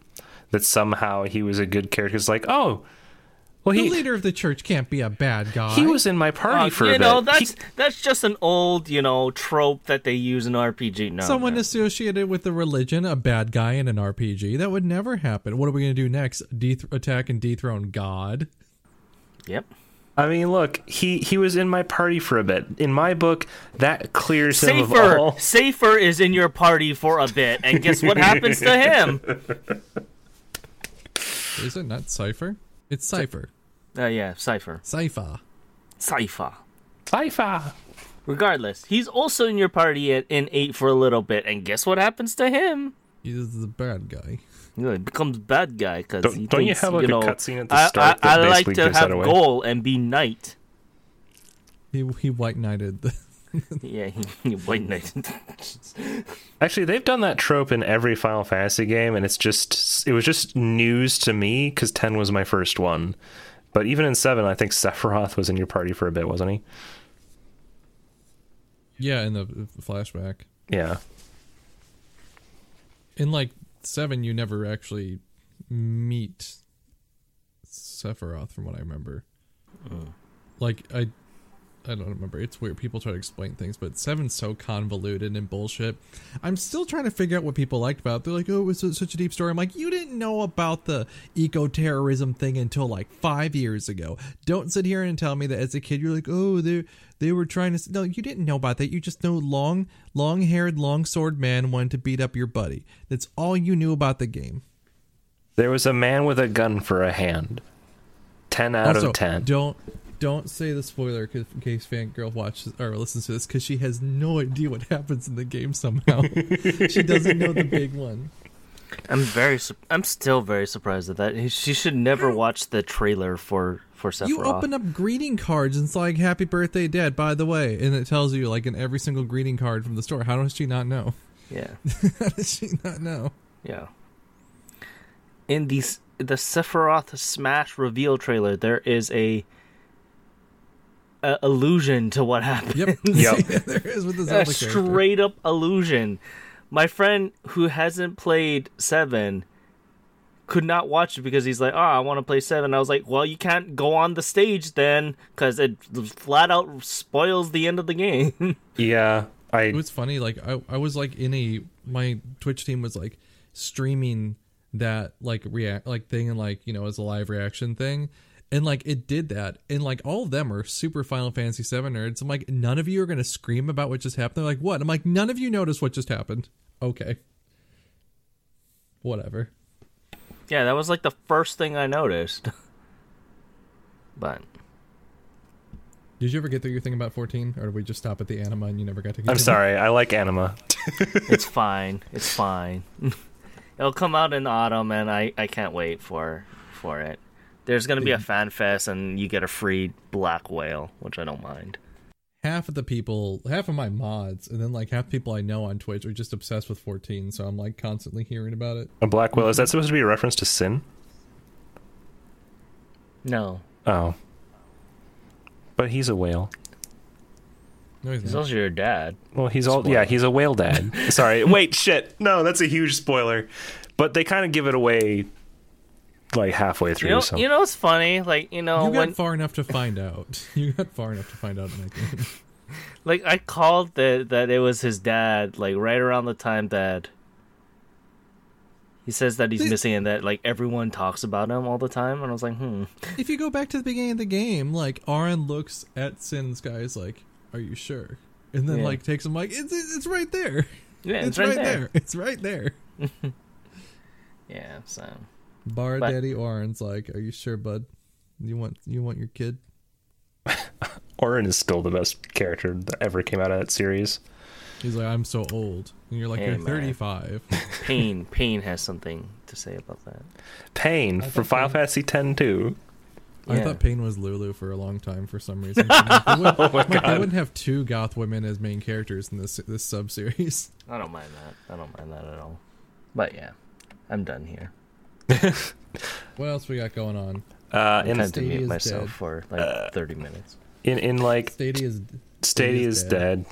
That somehow he was a good character. It's like, oh well The he leader of the church can't be a bad guy. he was in my party Uh, for you a bit. know, He- that's that's just an old, you know, trope that they use in RPG. No, Someone no. associated with the religion, a bad guy in an RPG. That would never happen. What are we going to do next? Deth- attack and dethrone God? Yep. I mean, look, he he was in my party for a bit. In my book, that clears him of Seifer, all. Seifer is in your party for a bit, and guess what happens to him? Is it not Cipher? It's Cipher. Uh, yeah, Cipher, Cypher. Cipher. Sci-fi. Regardless, he's also in your party at, in eight for a little bit, and guess what happens to him? He's the bad guy. You know, he becomes bad guy because Don't- he don't you have, like, a know, cutscene at the I, start I, that I like to have away? goal and be knight. He he white knighted. The, Yeah, he, he white knight. Actually, they've done that trope in every Final Fantasy game, and it's just it was just news to me because ten was my first one. But even in seven, I think Sephiroth was in your party for a bit, wasn't he? yeah, in the uh, flashback. Yeah. In like seven, you never actually meet Sephiroth, from what I remember. Oh. Like I, I don't remember. It's weird. People try to explain things, but seven's so convoluted and bullshit. I'm still trying to figure out what people liked about. it. They're like, "Oh, it was su- such a deep story." I'm like, "You didn't know about the eco terrorism thing until like five years ago. Don't sit here and tell me that as a kid you're like, oh, they they were trying to." No, you didn't know about that. You just know long, long haired, long sword man wanted to beat up your buddy. That's all you knew about the game. There was a man with a gun for a hand. Ten out also, of ten. Don't don't say the spoiler 'cause- in case fangirl watches or listens to this because she has no idea what happens in the game. Somehow, she doesn't know the big one. I'm very. su- I'm still very surprised at that. She should never watch the trailer for for Sephiroth. You open up greeting cards and it's like "Happy Birthday, Dad." By the way, and it tells you like in every single greeting card from the store. How does she not know? Yeah, How does she not know? yeah. In the the Sephiroth Smash reveal trailer, there is a, a allusion to what happened. Yep. Yep. there is with the a Zelda character. straight up allusion. My friend who hasn't played seven could not watch it because he's like, "Oh, I want to play seven. I was like, "Well, you can't go on the stage then, because it flat out spoils the end of the game." Yeah, I It was funny. Like I, I was like in a my Twitch team was like streaming that like react like thing and like you know as a live reaction thing, and like it did that, and like all of them are super Final Fantasy 7 nerds. I'm like, none of you are gonna scream about what just happened. They're like, what? I'm like, none of you noticed what just happened. Okay, whatever. yeah, that was like the first thing I noticed. but Did you ever get through your thing about 14, or did we just stop at the anima and you never got to? get I'm sorry. I like anima. it's fine. It's fine. It'll come out in the autumn, and I I can't wait for for it. There's gonna be a fan fest, and you get a free black whale, which I don't mind. half of the people, half of my mods, and then like half the people I know on Twitch are just obsessed with 14. So I'm like constantly hearing about it. A black whale. Is that supposed to be a reference to sin? No, Oh. But he's a whale. No, he's he's not. also your dad. Well, he's all yeah. He's a whale dad. Sorry. Wait. Shit. No, that's a huge spoiler. But they kind of give it away, like halfway through. You know, so you know what's funny? Like you know You got when far enough to find out. You got far enough to find out in that game. like I called that that it was his dad like right around the time that He says that he's They- missing and that like everyone talks about him all the time, and I was like, hmm. If you go back to the beginning of the game, like Auron looks at Sin's guys like, "Are you sure?" And then Yeah. like takes him like, "It's it's it's right there. Yeah, it's, right, there. It's right there." Yeah, so Bar But- Daddy Auron's like, "Are you sure, bud? You want you want your kid?" Auron is still the best character that ever came out of that series. He's like, "I'm so old," and you're like, Hey, "You're man. 35." Paine Paine has something to say about that. Pain for thought Final Pain- Fantasy X too. I Yeah. thought Paine was Lulu for a long time for some reason. Like, they, wouldn't, Oh my like, they God. wouldn't have two goth women as main characters in this this sub series. I don't mind that. I don't mind that at all. But yeah, I'm done here. What else we got going on? Uh, I'm in, trying to mute myself dead. for like 30 minutes. in in like Stadia is Stadia is dead.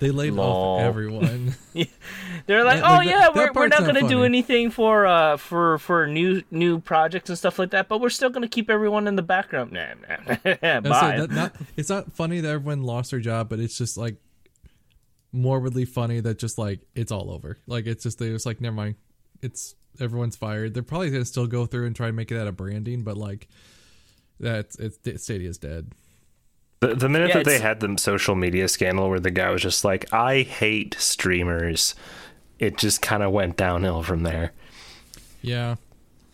They laid Lol. off everyone. They're like, That- oh like, yeah, that we're, we're not not gonna do anything for uh for for new new projects and stuff like that, but we're still gonna keep everyone in the background. Nah, nah. That's Bye. it, that not, it's not funny that everyone lost their job, but it's just like morbidly funny that just like it's all over. Like it's just they're just like never mind. It's everyone's fired. They're probably gonna still go through and try and make it out of branding, but like that's it's Stadia's dead. The, the minute Yeah, that they had the social media scandal where the guy was just like, I hate streamers, it just kind of went downhill from there. Yeah.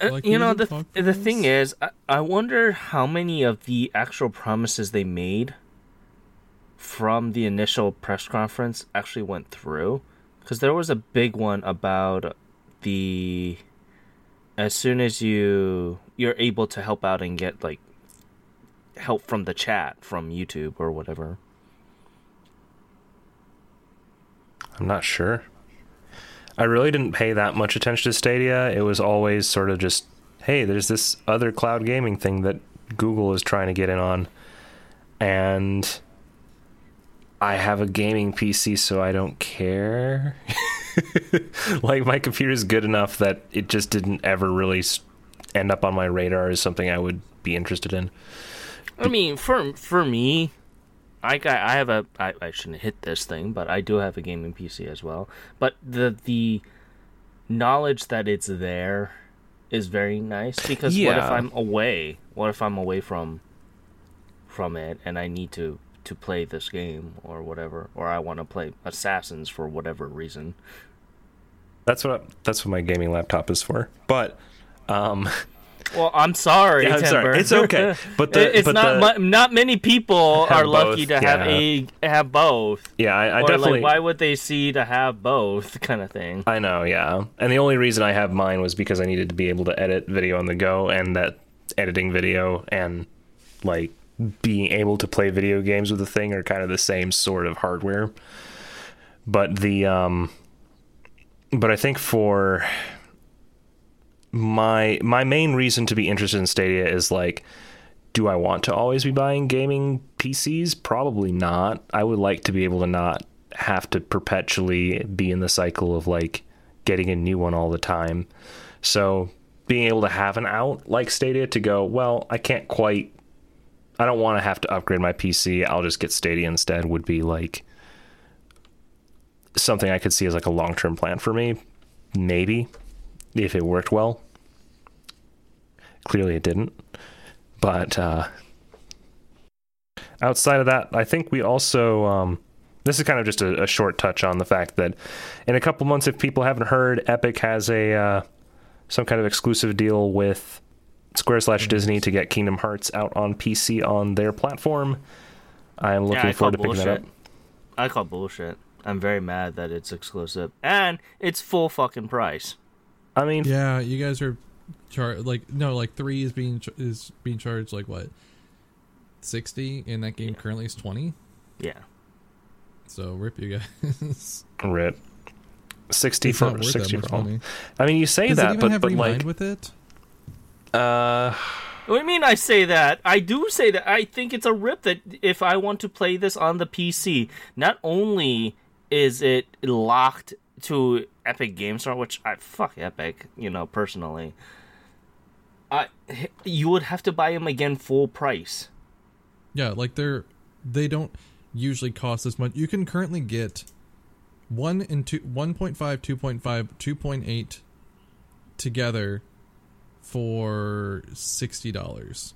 Uh, Like, you know the are the fuckers. thing is, I, I wonder how many of the actual promises they made from the initial press conference actually went through, because there was a big one about the as soon as you you're able to help out and get like help from the chat from YouTube or whatever. I'm not sure. I really didn't pay that much attention to Stadia. It was always sort of just, hey, there's this other cloud gaming thing that Google is trying to get in on. And I have a gaming PC, so I don't care. like, my computer is good enough that it just didn't ever really end up on my radar as something I would be interested in. I mean, for for me, I got I have a I, I shouldn't hit this thing, but I do have a gaming PC as well. But the the knowledge that it's there is very nice because what if I'm away? What if I'm away from from it and I need to to play this game or whatever, or I want to play Assassins for whatever reason? That's what that's what my gaming laptop is for. But um Well, I'm sorry, Yeah, I'm sorry. It's okay. But the- it's but not the- not many people are lucky both, to have a have both. yeah, I, I or definitely like, why would they see to have both kind of thing? I know, yeah. And the only reason I have mine was because I needed to be able to edit video on the go and that editing video and like being able to play video games with the thing are kind of the same sort of hardware. But the um but I think for my my main reason to be interested in Stadia is like do I want to always be buying gaming PCs? Probably not. I would like to be able to not have to perpetually be in the cycle of like getting a new one all the time. So being able to have an out like Stadia to go, well, I can't quite I don't want to have to upgrade my PC. I'll just get Stadia instead would be like something I could see as like a long-term plan for me. Maybe if it worked well. Clearly it didn't. But uh outside of that, I think we also um this is kind of just a, a short touch on the fact that in a couple months, if people haven't heard, Epic has a uh, some kind of exclusive deal with Square slash Disney to get Kingdom Hearts out on PC on their platform. I'm looking I forward to picking that up. bullshit. I call bullshit. I'm very mad that it's exclusive and it's full fucking price. I mean, Yeah, you guys are char like no, like three is being ch- is being charged like what sixty, and that game currently is twenty. Yeah. So rip you guys. rip. Sixty it's for sixty for all. I mean, you say Does it that, even but have but like, with it? Uh, What do you mean I say that? I do say that. I think it's a rip that if I want to play this on the PC, not only is it locked to Epic Game Store, which I fuck Epic, you know, personally. I you would have to buy them again full price. Yeah, like they're they don't usually cost as much. You can currently get one and two, 1.5, 2.5, 2.8, together for sixty dollars.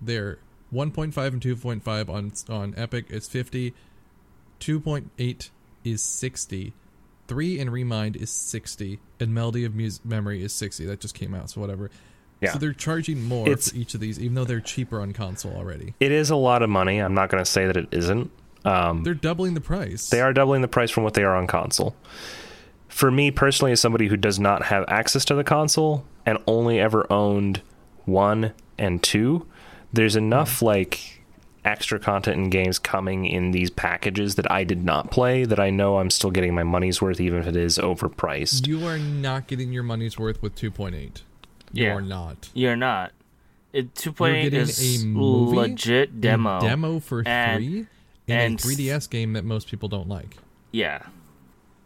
They're one point five and two point five on on Epic is fifty. Two point eight is sixty. Three and Re Mind is sixty, and Melody of Mus- Memory is sixty. That just came out, so whatever. Yeah. So they're charging more It's- for each of these, even though they're cheaper on console already. It is a lot of money. I'm not going to say that it isn't. Um, They're doubling the price. They are doubling the price from what they are on console. For me personally, as somebody who does not have access to the console and only ever owned one and two, there's enough mm-hmm. like extra content and games coming in these packages that I did not play that I know I'm still getting my money's worth, even if it is overpriced. You are not getting your money's worth with 2.8. You Yeah. are not. You're not. It You're 2.8 is a movie, legit a demo. demo for and- three, and, and a 3DS game that most people don't like. Yeah.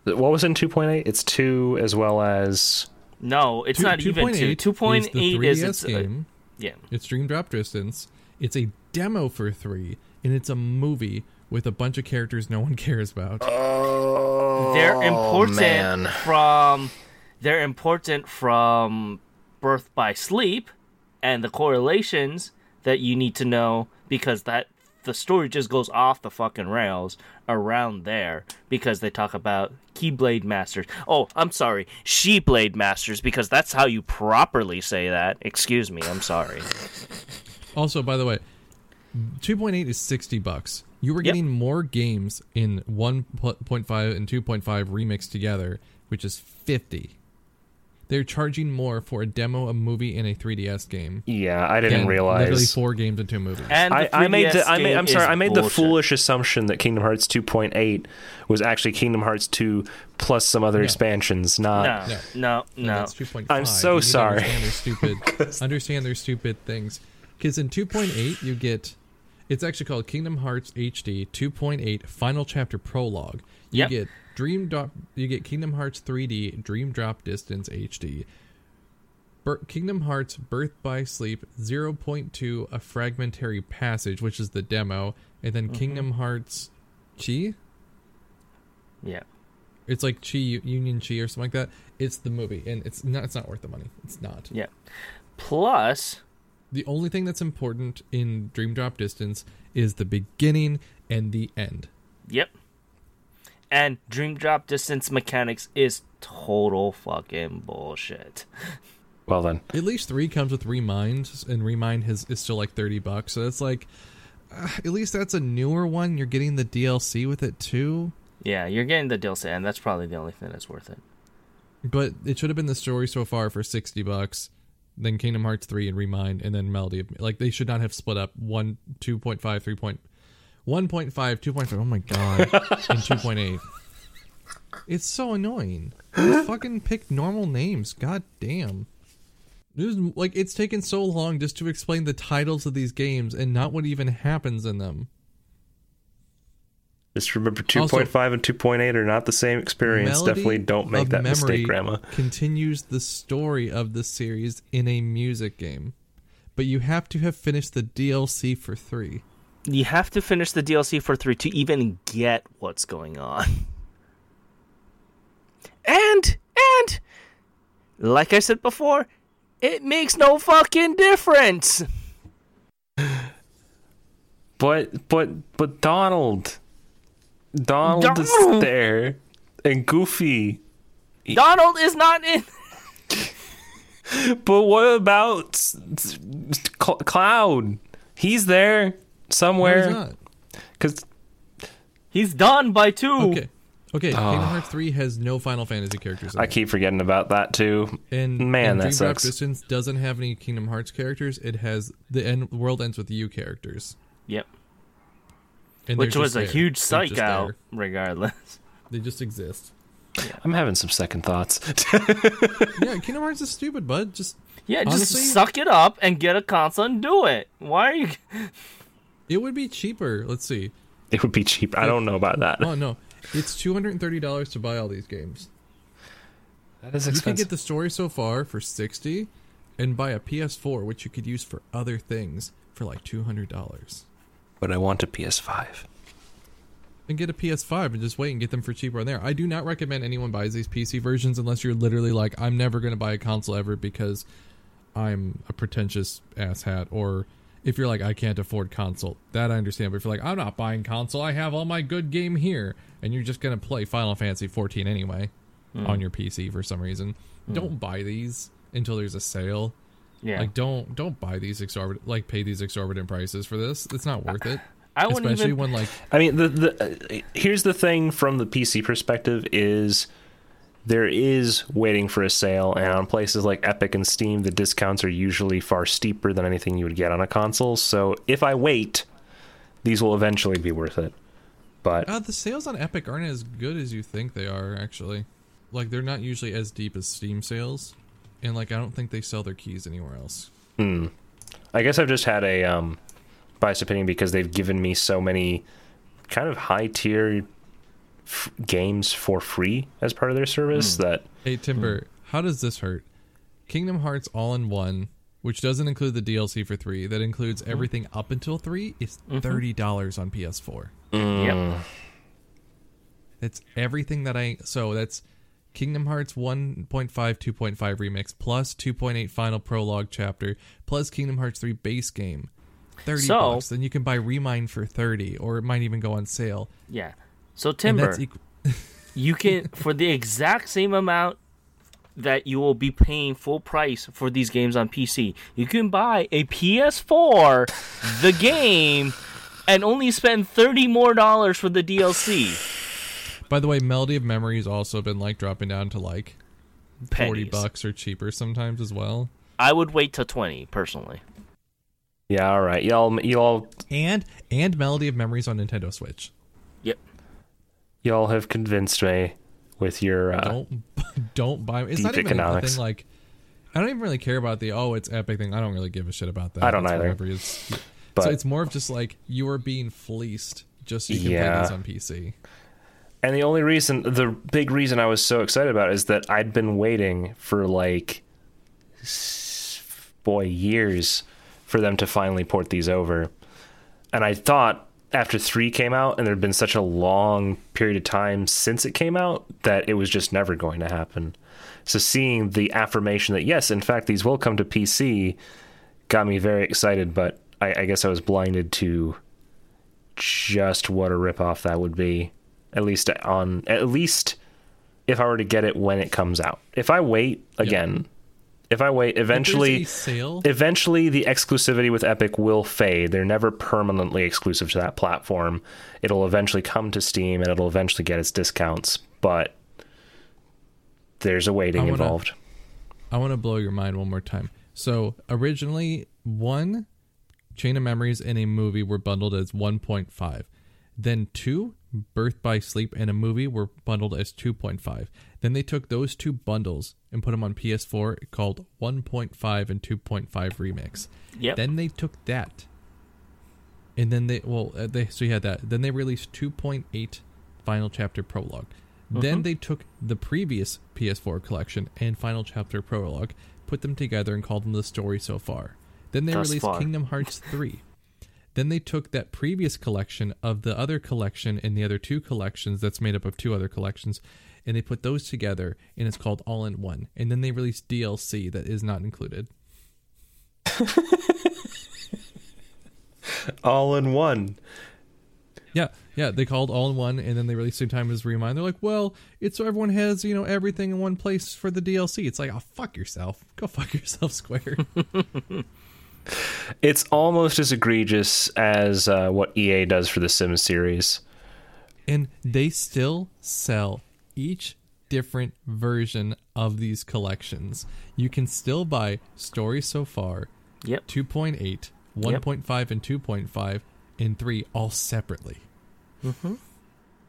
What was in 2.8? It's two as well as. No, it's Two- not even two. 2.8 is the 3DS it's, uh, game. yeah. It's Dream Drop Distance. It's a demo for three, and it's a movie with a bunch of characters no one cares about. Oh, They're important Oh, man. from they're important from birth by sleep and the correlations that you need to know because that the story just goes off the fucking rails around there because they talk about keyblade masters. Oh, I'm sorry, sheblade masters because that's how you properly say that. Excuse me, I'm sorry. Also, by the way, 2.8 is 60 bucks. You were Yep. getting more games in 1.5 and 2.5 remixed together, which is 50. They're charging more for a demo, a movie, and a 3DS game. Yeah, I didn't Again, Literally realize. four games into a movie. And I, the I made 3DS the I made game I'm sorry I made the foolish assumption that Kingdom Hearts 2.8 was actually Kingdom Hearts 2 plus some other No. expansions, not No, No. no, no. that's 2.5. I'm so You need to sorry. Understand their stupid, understand their stupid things. Because in 2.8, you get. It's actually called Kingdom Hearts HD 2.8 Final Chapter Prologue. You Yep. get Dream Drop. You get Kingdom Hearts 3D Dream Drop Distance HD. Bir- Kingdom Hearts Birth by Sleep 0.2 A Fragmentary Passage, which is the demo, and then Mm-hmm. Kingdom Hearts Chi. Yeah. It's like Chi Union Chi or something like that. It's the movie, and it's not. It's not worth the money. It's not. Yeah. Plus, The only thing that's important in Dream Drop Distance is the beginning and the end. yep. And Dream Drop Distance mechanics is total fucking bullshit. well then. At least three comes with Re Mind, and Re Mind has is still like thirty bucks. So it's like, uh, at least that's a newer one. You're getting the DLC with it too. Yeah, you're getting the DLC, and that's probably the only thing that's worth it. But it should have been the story so far for sixty bucks. Then Kingdom Hearts three and Re Mind, and then Melody. Like they should not have split up one, two point five, three point, one point five, two point five. Oh my god, and two point eight. It's so annoying. Fucking pick normal names. God damn. There's, like it's taken so long just to explain the titles of these games and not what even happens in them. Just remember 2.5 and 2.8 are not the same experience. Melody Definitely don't make of that Memory mistake, Grandma. Continues the story of the series in a music game, but you have to have finished the DLC for three. You have to finish the DLC for three to even get what's going on. And and like I said before, it makes no fucking difference. But but but Donald, Donald, is there, and Goofy. Donald is not in. But what about s- s- Cl- Cloud? He's there somewhere. not. Because He's done by two. Okay. Okay, ah. Kingdom Hearts 3 has no Final Fantasy characters in I it. keep forgetting about that too. And Man, and that Dream sucks. Distance doesn't have any Kingdom Hearts characters. It has the end world ends with you characters. Yep. And Which was a there. huge They're psych out, there. regardless. They just exist. I'm having some second thoughts. Yeah, Kingdom Hearts is stupid, bud. Just Yeah, just suck it up and get a console and do it. Why are you? it would be cheaper. Let's see. it would be cheap. I don't know about that. Oh no, it's two hundred and thirty dollars to buy all these games. That is expensive. You can get the story so far for sixty, and buy a PS4, which you could use for other things for like two hundred dollars. But I want a PS5. and get a PS5 and just wait and get them for cheaper on there. I do not recommend anyone buys these PC versions unless you're literally like, I'm never going to buy a console ever because I'm a pretentious asshat. Or if you're like, I can't afford console, that I understand. But if you're like, I'm not buying console, I have all my good game here, and you're just going to play Final Fantasy 14 anyway on your PC for some reason, don't buy these until there's a sale. Yeah. Like don't don't buy these exorbitant like pay these exorbitant prices for this. It's not worth it. I wouldn't Especially even. when like I mean, the the uh, here's the thing from the PC perspective is there is waiting for a sale, and on places like Epic and Steam, the discounts are usually far steeper than anything you would get on a console. So if I wait, these will eventually be worth it. But uh, the sales on Epic aren't as good as you think they are actually. Like they're not usually as deep as Steam sales. And like I don't think they sell their keys anywhere else. Hmm. I guess I've just had a um, biased opinion because they've given me so many kind of high tier f- games for free as part of their service that Hey Timber, Hmm. how does this hurt? Kingdom Hearts All in One, which doesn't include the DLC for 3, that includes Hmm. everything up until 3 is $30 on PS4. Yep. That's everything that I so that's Kingdom Hearts 1.5 2.5 remix plus 2.8 final prologue chapter plus Kingdom Hearts 3 base game. 30 So- bucks. Then you can buy Re Mind for 30 or it might even go on sale. Yeah. So Timber, that's equ- you can for the exact same amount that you will be paying full price for these games on PC, you can buy a PS4, the game, and only spend thirty more dollars for the DLC. By the way, Melody of Memory has also been like dropping down to like 40 bucks or cheaper sometimes as well. I would wait till twenty personally. yeah, all right, y'all y'all And and Melody of Memories on Nintendo Switch. Y'all have convinced me with your uh, don't don't buy it's not even a economics. thing like I don't even really care about the oh it's epic thing. I don't really give a shit about that. I don't It's either. It's- But- so it's more of just like you are being fleeced just so you can play Yeah. these on PC. And the only reason, the big reason I was so excited about is that I'd been waiting for like, boy, years for them to finally port these over. And I thought after three came out and there'd been such a long period of time since it came out that it was just never going to happen. So seeing the affirmation that yes, in fact, these will come to PC got me very excited, but I, I guess I was blinded to just what a ripoff that would be. At least on at least if I were to get it when it comes out. If I wait again, if I wait, eventually If there's a sale. eventually the exclusivity with Epic will fade. They're never permanently exclusive to that platform. It'll eventually come to Steam and it'll eventually get its discounts, but there's a waiting I wanna- involved. I want to blow your mind one more time. So originally, one Chain of Memories and a movie were bundled as 1.5. Then two, Birth by Sleep and a movie were bundled as 2.5. Then they took those two bundles and put them on PS4 called 1.5 and 2.5 Remix. Yep. Then they took that, and then they well uh, they so you had that. Then they released 2.8 Final Chapter Prologue. Then they took the previous PS4 collection and Final Chapter Prologue, put them together, and called them the story so far. Then they Thus released far. Kingdom Hearts 3. Then they took that previous collection of the other collection and the other two collections that's made up of two other collections, and they put those together, and it's called All in One. And then they release DLC that is not included. All in one. Yeah, yeah, they called all in one, and then they released same time as Re Mind. They're like, well, it's so everyone has you know everything in one place for the DLC. It's like, oh fuck yourself, go fuck yourself, Square. It's almost as egregious as uh, what EA does for the Sims series. and they still sell each different version of these collections. You can still buy Story So Far, Yep. 2.8, 1.5, and 2.5, and 3 all separately. Mm-hmm.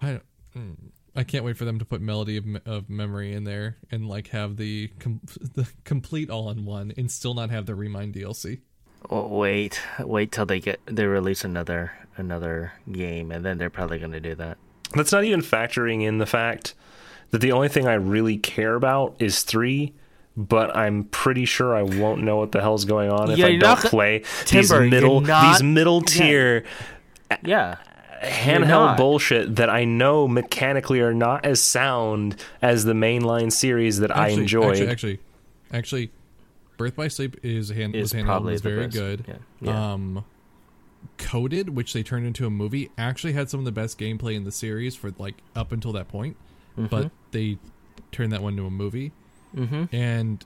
I mm, I can't wait for them to put Melody of, of Memory in there and like have the com- the complete all in one and still not have the Re Mind DLC. Oh, wait, wait till they get they release another another game, and then they're probably gonna do that. That's not even factoring in the fact that the only thing I really care about is three, but I'm pretty sure I won't know what the hell's going on if Yeah, I don't not play Timber, these middle not- these middle tier Yeah, handheld bullshit that I know mechanically are not as sound as the mainline series that I enjoy. Actually, actually, actually, Birth by Sleep is hand Is was handheld probably was very best. good. Yeah. Yeah. Um, Coded, which they turned into a movie, actually had some of the best gameplay in the series for like up until that point, Mm-hmm. but they turned that one into a movie. Mm-hmm. And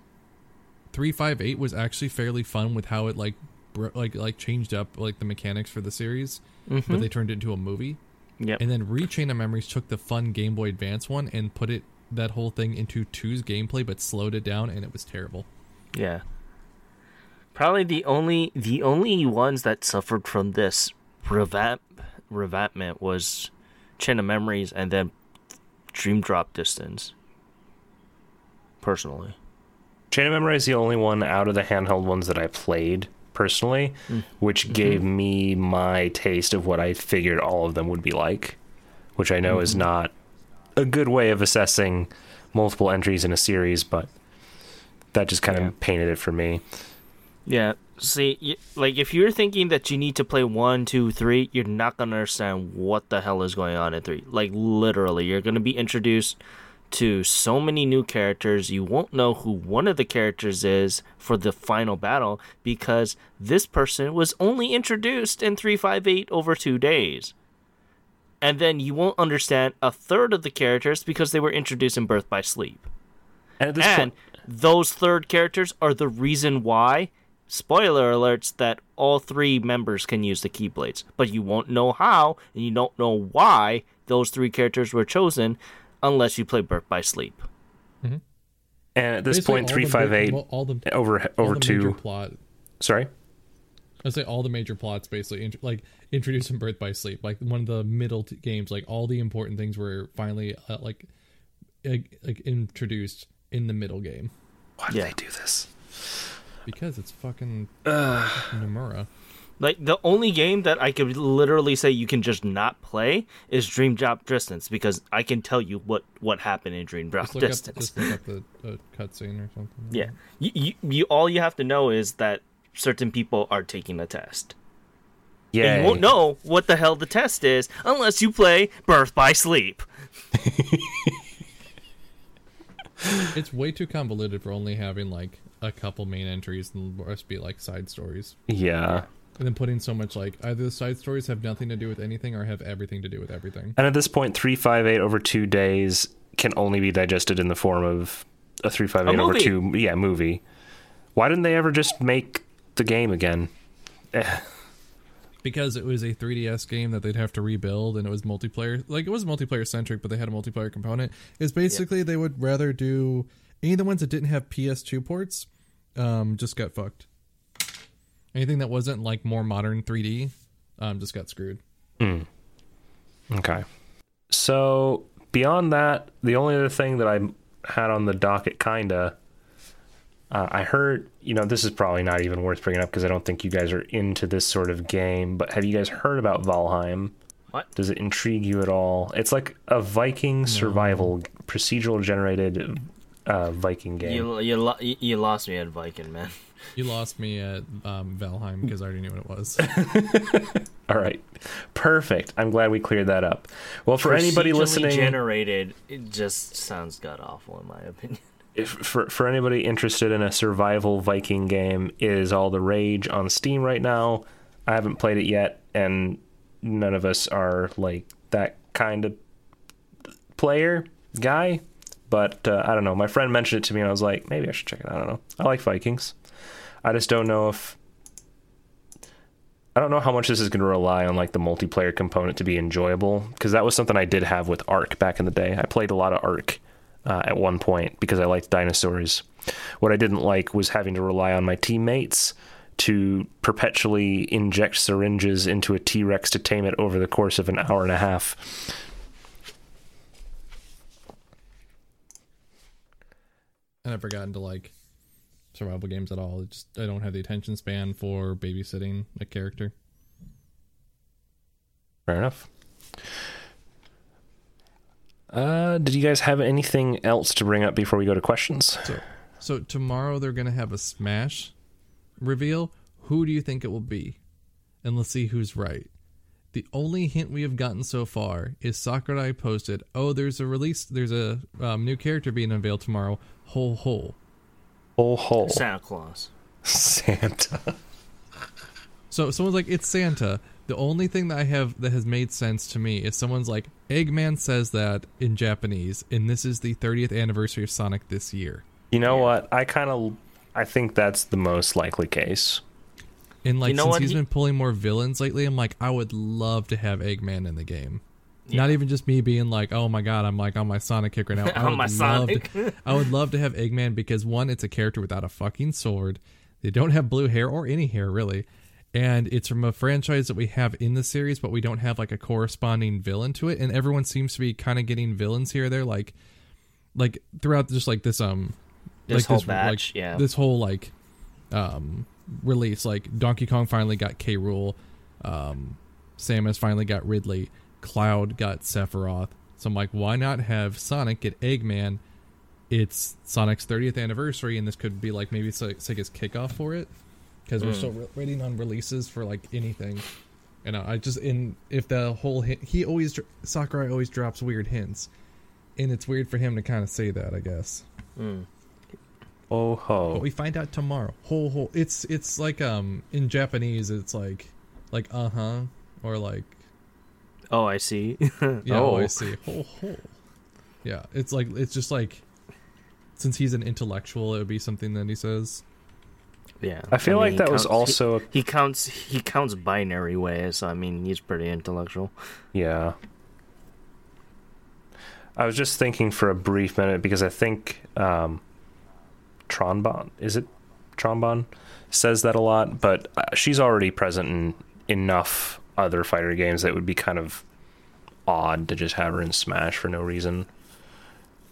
three five eight was actually fairly fun with how it like bro- like like changed up like the mechanics for the series, Mm-hmm. but they turned it into a movie. Yep. And then Rechain of Memories took the fun Game Boy Advance one and put it that whole thing into two's gameplay, but slowed it down, and it was terrible. Yeah. Probably the only the only ones that suffered from this revamp revampment was Chain of Memories and then Dream Drop Distance. Personally. Chain of Memory is the only one out of the handheld ones that I played personally, mm. which mm-hmm. gave me my taste of what I figured all of them would be like, which I know is mm-hmm. not a good way of assessing multiple entries in a series, but that just kind Yeah. of painted it for me. Yeah. See, like if you're thinking that you need to play one, two, three, you're not gonna understand what the hell is going on in three. Like literally, you're gonna be introduced to so many new characters. You won't know who one of the characters is for the final battle because this person was only introduced in three five eight over two days. And then you won't understand a third of the characters because they were introduced in Birth by Sleep. And And point, those third characters are the reason why, spoiler alerts, that all three members can use the Keyblades. But you won't know how, and you don't know why those three characters were chosen unless you play Birth by Sleep. and at this Basically, point, all three five eight all the over over the two. plot. Sorry. I say all the major plots basically int- like introducing Birth by Sleep, like one of the middle t- games. Like all the important things were finally uh, like like like introduced in the middle game Why did Yeah. they do this? Because it's fucking Nomura. Like, the only game that I could literally say you can just not play is Dream Drop Distance because I can tell you what, what happened in Dream Drop Just look up, Distance. just look up the uh, cutscene or something. Yeah. You, you, you, all you have to know is that certain people are taking a test. Yeah. You won't know what the hell the test is unless you play Birth by Sleep. It's way too convoluted for only having like a couple main entries and the rest be like side stories. Yeah. And then putting so much like either the side stories have nothing to do with anything or have everything to do with everything. And at this point, 358 over two days can only be digested in the form of a 358 over two, yeah, movie. Why didn't they ever just make the game again? Eh, because it was a 3DS game that they'd have to rebuild and it was multiplayer like it was multiplayer centric but they had a multiplayer component is basically they would rather do any of the ones that didn't have PS2 ports um just got fucked anything that wasn't like more modern 3D um just got screwed Okay. So, beyond that, the only other thing that I had on the docket, kinda, uh, I heard, you know, this is probably not even worth bringing up because I don't think you guys are into this sort of game, but have you guys heard about Valheim? What? Does it intrigue you at all? It's like a Viking survival, procedural generated uh, Viking game. You, you, lo- you you lost me at Viking, man. you lost me at um Valheim because I already knew what it was All right. Perfect. I'm glad we cleared that up. Well, for anybody Procedurally listening, generated, it just sounds god awful in my opinion. if, for for anybody interested in a survival Viking game, it is all the rage on Steam right now. I haven't played it yet, and none of us are like that kind of player guy. But uh, I don't know. My friend mentioned it to me, and I was like, maybe I should check it out. I don't know. I like Vikings. I just don't know if I don't know how much this is going to rely on like the multiplayer component to be enjoyable because that was something I did have with Ark back in the day. I played a lot of Ark uh, at one point because I liked dinosaurs. What I didn't like was having to rely on my teammates to perpetually inject syringes into a T Rex to tame it over the course of an hour and a half. I never got into like survival games at all. It just I don't have the attention span for babysitting a character. Fair enough. Uh, did you guys have anything else to bring up before we go to questions? So, so tomorrow they're gonna have a Smash reveal. Who do you think it will be? And let's see who's right. The only hint we have gotten so far is Sakurai posted, "Oh, there's a release. There's a um, new character being unveiled tomorrow. Whole hole." Whole hole. Santa Claus. Santa. So someone's like, "It's Santa." The only thing that I have that has made sense to me is someone's like, "Eggman says that in Japanese, and this is the 30th anniversary of Sonic this year." You know what? I kind of, I think that's the most likely case. And like You know since what? he's He- been pulling more villains lately, I'm like, I would love to have Eggman in the game. Yeah. Not even just me being like, oh my god, I'm like on my Sonic kick right now. I On would my love Sonic. To, I would love to have Eggman because one, it's a character without a fucking sword. They don't have blue hair or any hair really, and it's from a franchise that we have in the series, but we don't have like a corresponding villain to it. And everyone seems to be kind of getting villains here. or there, like, like throughout just like this um, This like whole like, batch, yeah. this whole like um release like donkey kong finally got K. Rool um samus finally got ridley cloud got sephiroth. So i'm like why not have sonic get eggman? It's sonic's 30th anniversary and this could be like maybe Se- sega's kickoff for it because we're still re- waiting on releases for like anything. And i just in if the whole hint, he always sakurai always drops weird hints. And it's weird for him to kind of say that i guess. Oh but ho. But we find out tomorrow. Ho ho. It's it's like um in Japanese it's like like uh huh or like Oh, I see. yeah Oh. oh. I see ho ho. Yeah, it's like it's just like since he's an intellectual, it would be something that he says. yeah. I feel like he that was counts- he- also He, counts. He counts binary ways. So I mean, he's pretty intellectual. yeah. I was just thinking for a brief minute because I think um, Tron Bonne is it Tron Bonne says that a lot, but uh, she's already present in enough other fighter games that it would be kind of odd to just have her in Smash for no reason.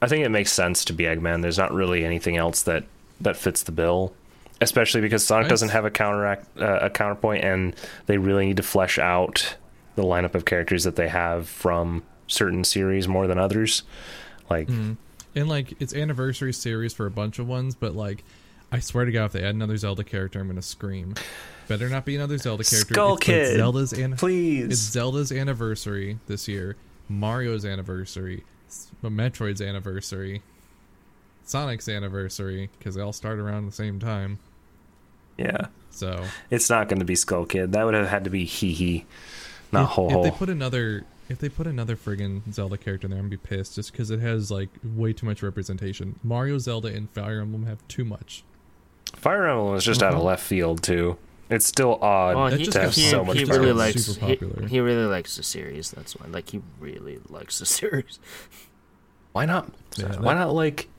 I think it makes sense to be Eggman. There's not really anything else that that fits the bill, especially because Sonic Nice. doesn't have a counteract uh, a counterpoint, and they really need to flesh out the lineup of characters that they have from certain series more than others. Like, And like it's anniversary series for a bunch of ones, but like I swear to God, if they add another Zelda character, I'm gonna scream. Better not be another Zelda character. Skull It's- Kid, Zelda's an- please. It's Zelda's anniversary this year, Mario's anniversary, Metroid's anniversary, Sonic's anniversary because they all start around the same time. yeah, So it's not going to be Skull Kid. That would have had to be Hee Hee, not if, Ho if they put another if they put another friggin' Zelda character in there, I'm gonna be pissed just because it has like way too much representation. Mario, Zelda, and Fire Emblem have too much. Fire Emblem was just out of Uh-huh. left field too. It's still odd Well, that he, to have he, so much he really likes super he, he really likes the series. That's why. Like he really likes the series. Why not? Yeah, why that- not like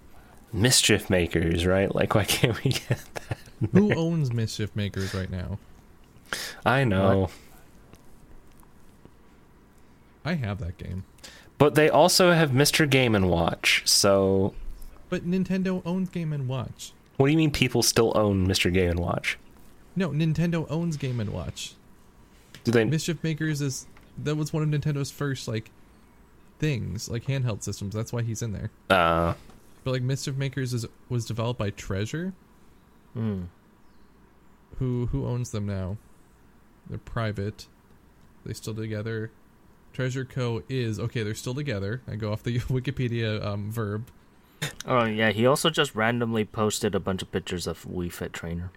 mischief makers, right? Like, why can't we get that? Who owns Mischief Makers right now? I know, I have that game, but they also have Mr. Game and Watch. So, but Nintendo owns Game and Watch. what do you mean people still own Mr. Game and Watch? No, Nintendo owns Game and Watch. Do they? Mischief Makers is that was one of Nintendo's first like things, like handheld systems. That's why he's in there. Uh, But like Mischief Makers is was developed by Treasure, Hmm. who who owns them now. They're private. They still together. Treasure Co. is okay. They're still together. I go off the Wikipedia um, verb. Oh yeah, he also just randomly posted a bunch of pictures of Wii Fit Trainer.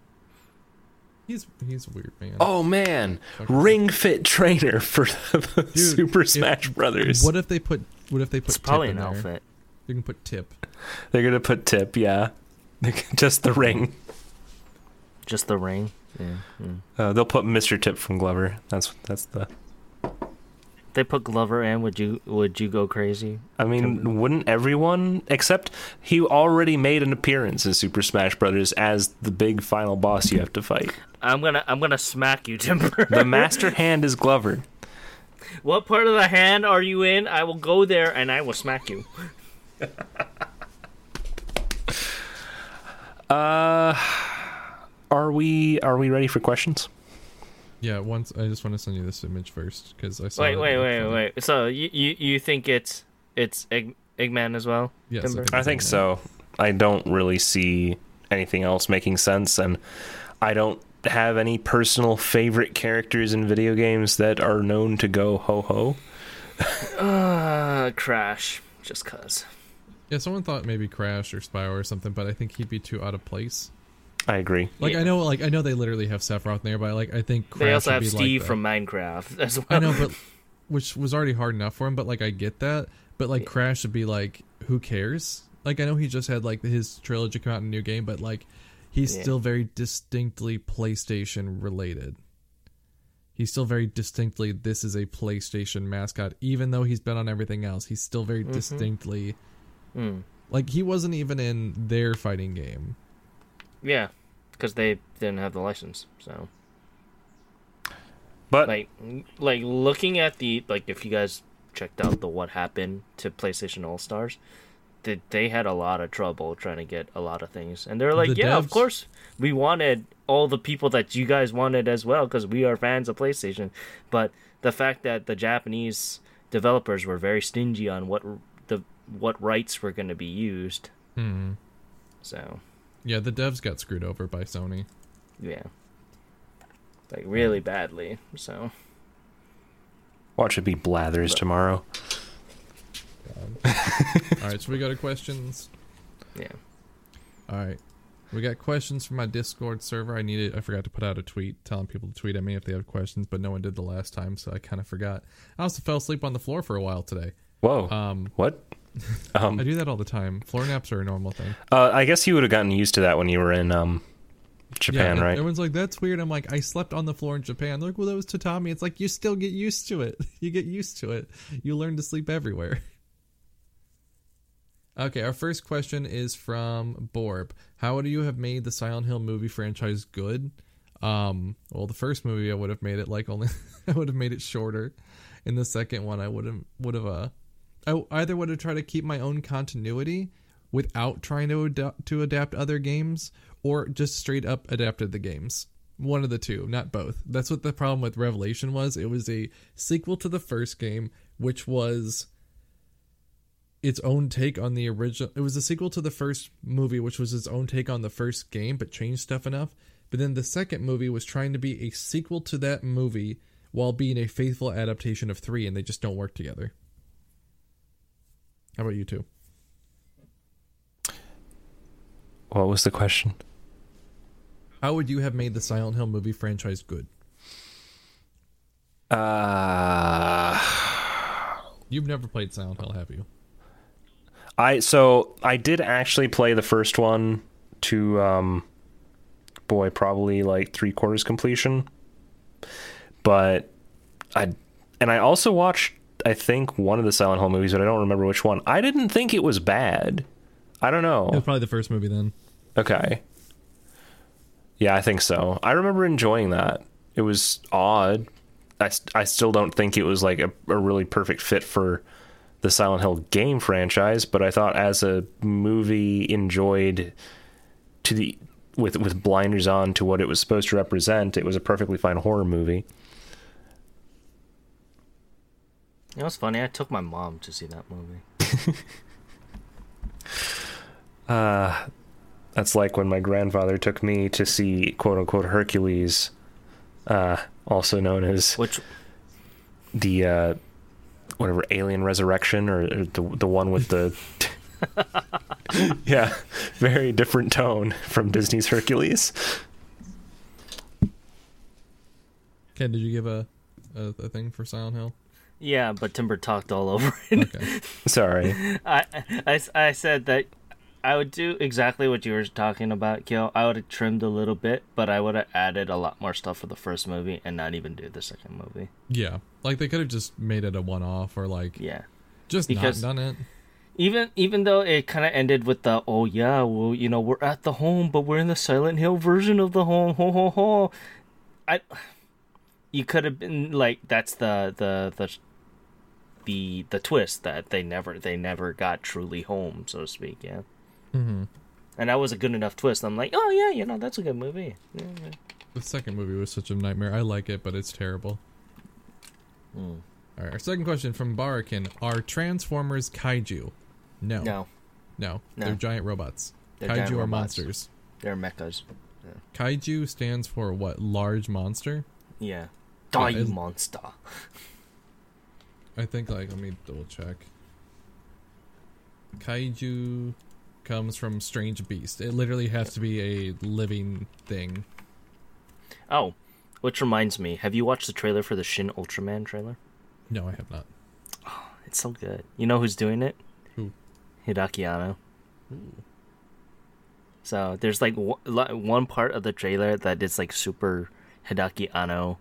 He's he's a weird man. oh man, Ring Fit Trainer for the Dude, Super if- Smash Brothers. What if they put what if they put It's Tip probably in an there? outfit. You can put Tip. They're gonna put Tip, yeah, just the ring. Just the ring. Yeah. yeah. Uh, they'll put Mr. Tip from Glover. That's that's the. They put Glover in. Would you would you go crazy? I mean, wouldn't everyone? Except he already made an appearance in Super Smash Brothers as the big final boss you have to fight. I'm gonna I'm gonna smack you, Timber. The Master Hand is Glover. what part of the hand are you in? I will go there and I will smack you. Uh, are we are we ready for questions? Yeah. Once I just want to send you this image first because I saw. Wait, it wait, wait, I wait. So you you, you think it's it's Egg, Eggman as well? Yes, Timber? it's I think so. I don't really see anything else making sense, and I don't have any personal favorite characters in video games that are known to go ho ho? Uh, Crash, just cause. Yeah, someone thought maybe Crash or Spyro or something, but I think he'd be too out of place. I agree. Like Yeah. I know, like I know they literally have Sephiroth in there, but like I think Crash They also would have be Steve like from Minecraft as well. I know, but which was already hard enough for him. But like I get that, but like Crash would be like, who cares? Like I know he just had like his trilogy come out in a new game, but like he's Yeah. still very distinctly PlayStation related. He's still very distinctly this is a PlayStation mascot, even though he's been on everything else. He's still very Mm-hmm. distinctly Mm. like he wasn't even in their fighting game. Yeah, because they didn't have the license. So, But like, like looking at the like, if you guys checked out the what happened to PlayStation All Stars, that they had a lot of trouble trying to get a lot of things, and they're like, The yeah, of course, we wanted all the people that you guys wanted as well because we are fans of PlayStation, but the fact that the Japanese developers were very stingy on what the what rights were going to be used, Hmm. so. Yeah, the devs got screwed over by Sony. Yeah. Like really badly. So watch it be Blathers tomorrow. All right, so we go to questions. yeah. All right. We got questions from my Discord server. I needed I forgot to put out a tweet telling people to tweet at me if they have questions, but no one did the last time, so I kind of forgot. I also fell asleep on the floor for a while today. Whoa. Um what? Um, I do that all the time. Floor naps are a normal thing. uh, I guess you would have gotten used to that when you were in um, Japan, yeah, right? Everyone's like, "That's weird." I'm like, "I slept on the floor in Japan." They're like, "Well, that was tatami." It's like you still get used to it. You get used to it. You learn to sleep everywhere. Okay, our first question is from Borb. How would you have made the Silent Hill movie franchise good? Um, well, the first movie I would have made it like only I would have made it shorter. In the second one, I would have would have uh, I either want to try to keep my own continuity without trying to adapt to adapt other games, or just straight up adapted the games. One of the two, not both. That's what the problem with Revelation was. It was a sequel to the first game, which was its own take on the original. It was a sequel to the first movie, which was its own take on the first game, but changed stuff enough. But then the second movie was trying to be a sequel to that movie while being a faithful adaptation of three, and they just don't work together. How about you two? What was the question? How would you have made the Silent Hill movie franchise good? Uh, You've never played Silent Hill, have you? I so I did actually play the first one to um, boy probably like three quarters completion, but I and I also watched I think one of the Silent Hill movies, but I don't remember which one. I didn't think it was bad. I don't know. It was probably the first movie then. Okay. Yeah, I think so. I remember enjoying that. It was odd. I, I still don't think it was like a, a really perfect fit for the Silent Hill game franchise, but I thought as a movie enjoyed to the with with blinders on to what it was supposed to represent, it was a perfectly fine horror movie. You know what's funny? I took my mom to see that movie. Uh that's like when my grandfather took me to see quote unquote Hercules, uh, also known as Which the uh whatever alien resurrection or, or the the one with the yeah very different tone from disney's hercules Ken, did you give a, a, a thing for Silent Hill? Yeah, but Timber talked all over it. Okay. sorry I, I, I said that I would do exactly what you were talking about, Kill. I would have trimmed a little bit, but I would have added a lot more stuff for the first movie and not even do the second movie. yeah. Like they could have just made it a one off or like Yeah. just Because- not done it. Even even though it kind of ended with the oh yeah well you know we're at the home but we're in the Silent Hill version of the home ho ho ho, I you could have been like that's the the the the the twist that they never they never got truly home so to speak yeah Mm-hmm. and that was a good enough twist I'm like oh yeah you know that's a good movie yeah, yeah. The second movie was such a nightmare. I like it, but it's terrible. Hmm. All right, our second question from Barakin: Are Transformers kaiju? No, no no, No. they're giant robots. They're kaiju giant are robots. monsters. they're mechas Kaiju stands for what? Large monster. Yeah. Yeah, Die it- monster. I think like let me double check. Kaiju comes from strange beast. It literally has to be a living thing. Oh, which reminds me, have you watched the trailer for the Shin Ultraman trailer? No, I have not. It's so good. You know who's doing it? Who? Hideaki Anno. So there's like one, one part of the trailer that is like super Hideaki Anno,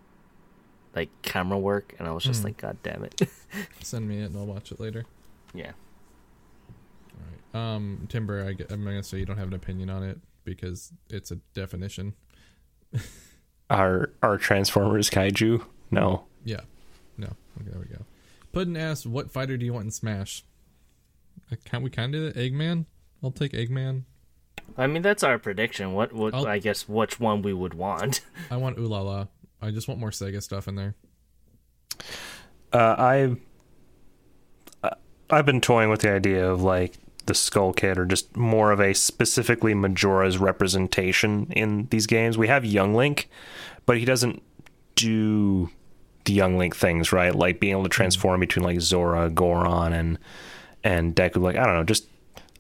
like camera work, and I was just Hmm. like, God damn it. Send me it and I'll watch it later. yeah. All right. Um, Timber, I I'm gonna say you don't have an opinion on it because it's a definition. Are are Transformers kaiju? No. Yeah. No. Okay, there we go. Puddin asks, "What fighter do you want in Smash?" Uh, Can we kind of do that? Eggman? I'll take Eggman. I mean, that's our prediction. What, what, I'll- I guess, which one we would want. I want Ulala. I just want more Sega stuff in there. Uh, I I- I've been toying with the idea of like the Skull Kid or just more of a specifically Majora's representation in these games. We have Young Link, but he doesn't do the Young Link things, right? Like being able to transform between like Zora, Goron, and and Deku. Like I don't know, just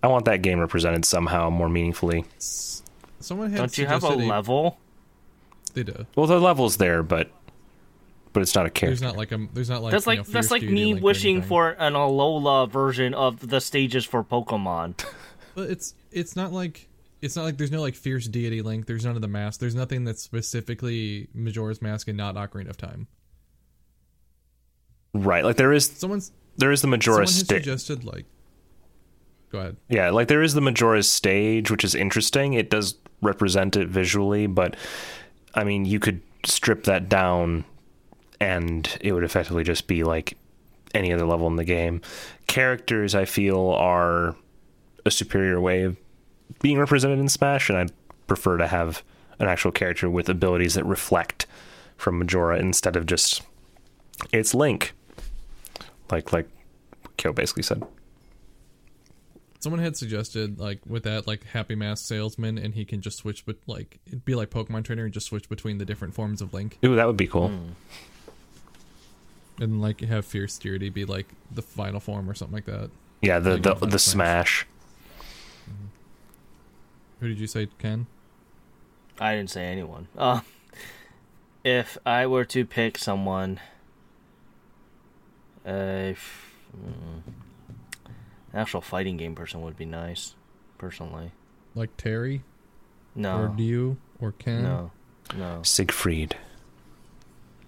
I want that game represented somehow more meaningfully. Someone had Don't you have a suggested level? They do. Well, the level's there, but but it's not a character. There's not like a. There's not like. That's you like know, that's like me Link or wishing for an Alola version of the stages for Pokemon. But it's it's not like it's not like there's no like fierce deity link. There's none of the mask. There's nothing that's specifically Majora's Mask and not Ocarina of Time. right. Like there is Someone's there is the someone Majora stage. suggested like. Go ahead. Yeah, like there is the Majora's stage, which is interesting. It does represent it visually, but I mean, you could strip that down and it would effectively just be like any other level in the game. Characters, I feel, are a superior way of being represented in Smash, and I prefer to have an actual character with abilities that reflect from Majora instead of just it's Link. Like like Kyo basically said. Someone had suggested like with that like Happy Mask salesman, and he can just switch, but like it'd be like Pokemon Trainer and just switch between the different forms of Link, Ooh, that would be cool. and like have Fierce Deity be like the final form or something like that. Yeah, the Like the, in the Smash. smash. Who did you say, Ken? I didn't say anyone. Uh, if I were to pick someone, uh, f- mm, actual fighting game person would be nice, personally. Like Terry No, or Dew or Ken? no, no, Siegfried.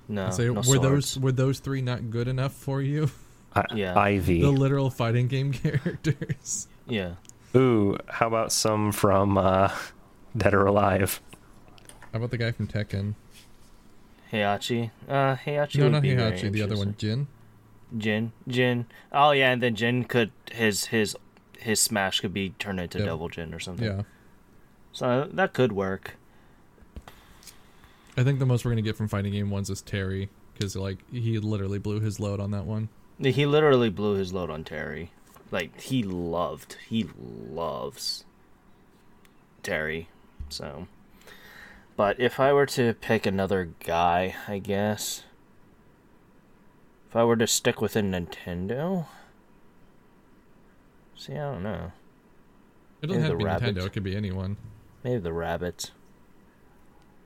no. Say, no were swords. those were those three not good enough for you? I- Yeah. Ivy. the literal fighting game characters. Yeah, Ooh, how about some from uh, Dead or Alive? How about the guy from Tekken? Heihachi. Uh, Heihachi no, would not be Heihachi. The other one. Jin. Jin, Jin. Oh yeah, and then Jin could his his his smash could be turned into Yeah. Devil Jin or something. Yeah, So that could work. I think the most we're gonna get from fighting game ones is Terry because like he literally blew his load on that one. He literally blew his load on Terry. Like he loved, he loves Terry. So, but if I were to pick another guy, I guess if I were to stick within Nintendo, see, I don't know. It doesn't Maybe have to be rabbit. Nintendo. It could be anyone. Maybe the rabbits.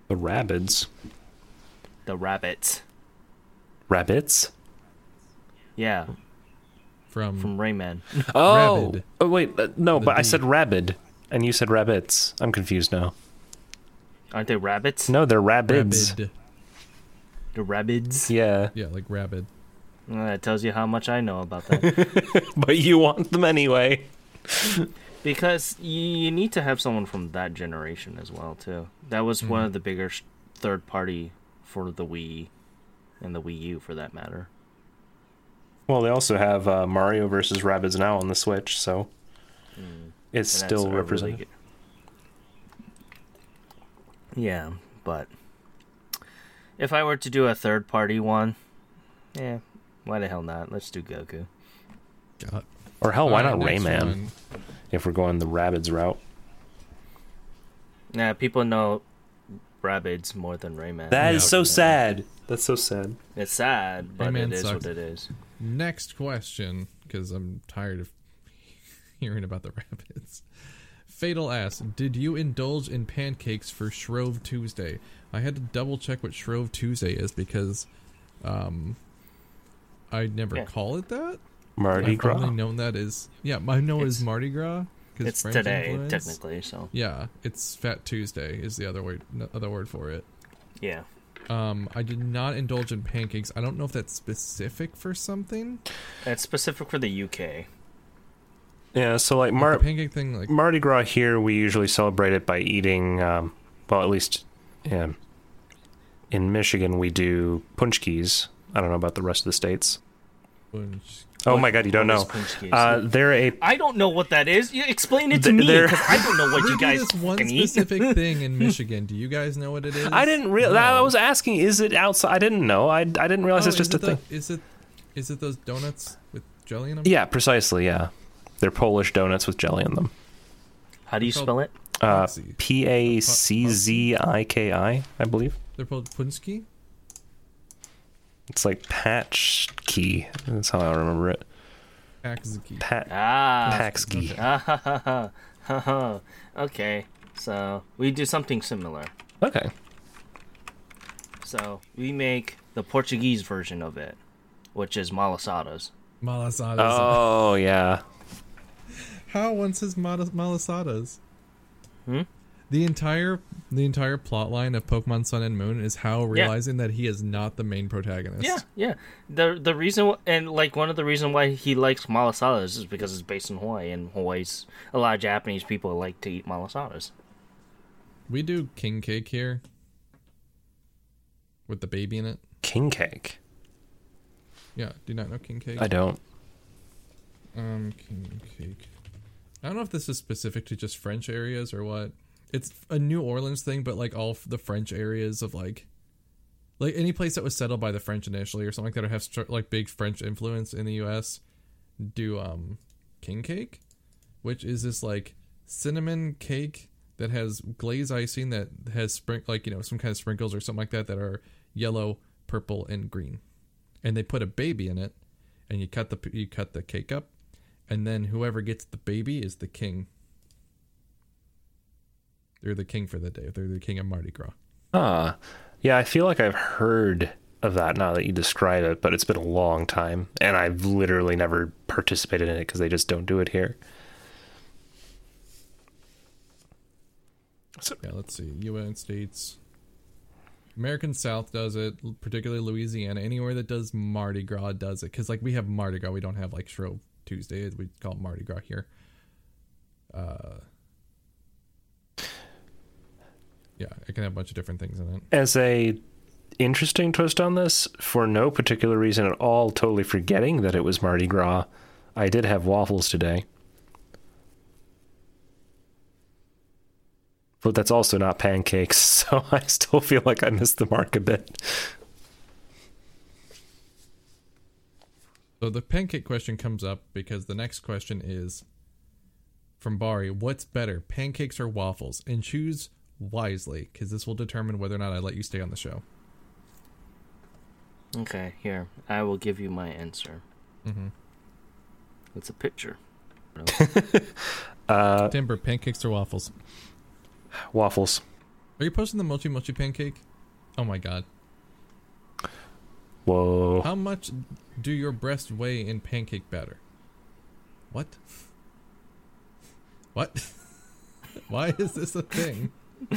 The rabbits. The rabbits. Rabbits? Yeah, From, from Rayman. Oh, Rabid. oh wait, uh, no, The but I D. said rabid, and you said rabbits. I'm confused now. Aren't they rabbits? No, they're rabbits. Rabid. The rabbits. Yeah, Yeah, like rabid. Well, that tells you how much I know about that. but you want them anyway. because you, you need to have someone from that generation as well too. That was one of the bigger third party for the Wii and the Wii U for that matter. Well, they also have uh, Mario versus Rabbids now on the Switch, so it's still really represented. good- Yeah, but if I were to do a third party one, yeah, why the hell not? Let's do Goku. God. Or hell, why Alright, not next Rayman? one. If we're going the Rabbids route. Yeah, people know Rabbids more than Rayman. That is so sad. That's so sad. It's sad, but Rayman it is sucks. what it is. Next question, because I'm tired of hearing about the rabbits. Fatal asks, did you indulge in pancakes for Shrove Tuesday? I had to double check what Shrove Tuesday is because um, I never Yeah. call it that. Mardi Gras? I've Gras. only known that is yeah. I know it is It's- Mardi Gras. 'cause It's French today, influence. technically. So Yeah, it's Fat Tuesday is the other word other word for it. yeah, Um, I did not indulge in pancakes. I don't know if that's specific for something. it's specific for the UK. Yeah, so like Like, Mar- the pancake thing, like Mardi Gras here, we usually celebrate it by eating. Um, well, at least, yeah. In Michigan, we do punchkis. I don't know about the rest of the states. Oh my god, you don't know? is? Uh, they're a I don't know what that is. You explain it to me because I don't know what we you do guys this one can eat. specific thing in Michigan. Do you guys know what it is? I didn't real. No. I was asking, is it outside? I didn't know. I, I didn't realize Oh, it's just is a the- thing. Is it? Is it those donuts with jelly in them? Yeah, precisely. Yeah, they're Polish donuts with jelly in them. How do you spell it? Uh, P A C Z I K I, I believe. They're called punski. It's like patch key. That's how I remember it. Paczki. Pat Ah, Paxki. ah, ha, ha, ha, ha, ha. okay. So we do something similar. Okay. So we make the Portuguese version of it, which is malasadas. Malasadas. Oh yeah. How once is malas- malasadas? Hmm? The entire the entire plot line of Pokemon Sun and Moon is how realizing that he is not the main protagonist. Yeah, yeah. The the reason and like one of the reason why he likes malasadas is because it's based in Hawaii, and Hawaii's a lot of Japanese people like to eat malasadas. We do king cake here. With the baby in it. King cake. Yeah, do you not know king cake? I don't. Um, king cake. I don't know if this is specific to just French areas or what. It's a New Orleans thing, but like all the French areas of like, like any place that was settled by the French initially or something like that, or have str- like big French influence in the U.S. Do um, king cake, which is this like cinnamon cake that has glaze icing that has spring like you know some kind of sprinkles or something like that that are yellow, purple, and green, and they put a baby in it, and you cut the you cut the cake up, and then whoever gets the baby is the king. They're the king for the day. They're the king of Mardi Gras. Ah, yeah. I feel like I've heard of that now that you describe it, but it's been a long time, and I've literally never participated in it because they just don't do it here. So, Yeah, let's see. United States. American South does it, particularly Louisiana. Anywhere that does Mardi Gras does it. Because, like, we have Mardi Gras. We don't have, like, Shrove Tuesday. We call it Mardi Gras here. Uh, yeah, it can have a bunch of different things in it. As a interesting twist on this, for no particular reason at all, totally forgetting that it was Mardi Gras, I did have waffles today. But that's also not pancakes, so I still feel like I missed the mark a bit. So the pancake question comes up because the next question is from Bari What's better, pancakes or waffles? And choose wisely because this will determine whether or not I let you stay on the show. Okay, here I will give you my answer. Mhm. It's a picture. Uh, Timber, pancakes or waffles? waffles. Are you posting the mochi mochi pancake? Oh my god. Whoa. How much do your breasts weigh in pancake batter? What? What? Why is this a thing?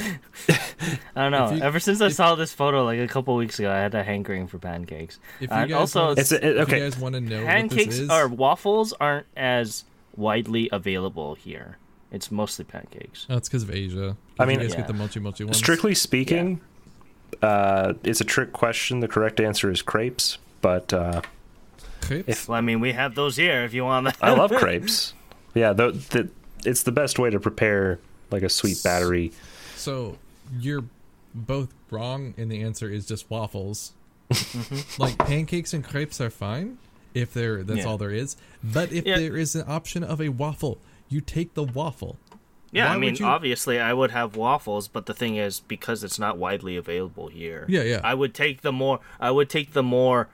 I don't know. You- Ever since I if- saw this photo like a couple weeks ago, I had a hankering for pancakes. If you And guys also, wanna, It's it- okay. you guys want to know pancakes or waffles aren't as widely available here. It's mostly pancakes. oh, it's because of Asia. I mean- you guys Yeah. get the mochi mochi ones. Strictly speaking, uh, it's a trick question. The correct answer is crepes, but uh, Crepes? if- Well, I mean, we have those here if you want them. I love crepes. Yeah, the, the, it's the best way to prepare like a sweet battery. So you're both wrong, and the answer is just waffles. Mm-hmm. like pancakes and crepes are fine if they're that's Yeah. all there is. But if Yeah. there is an option of a waffle, you take the waffle. Yeah, Why I mean, you- obviously, I would have waffles, but the thing is, because it's not widely available here. Yeah, yeah. I would take the more. I would take the more,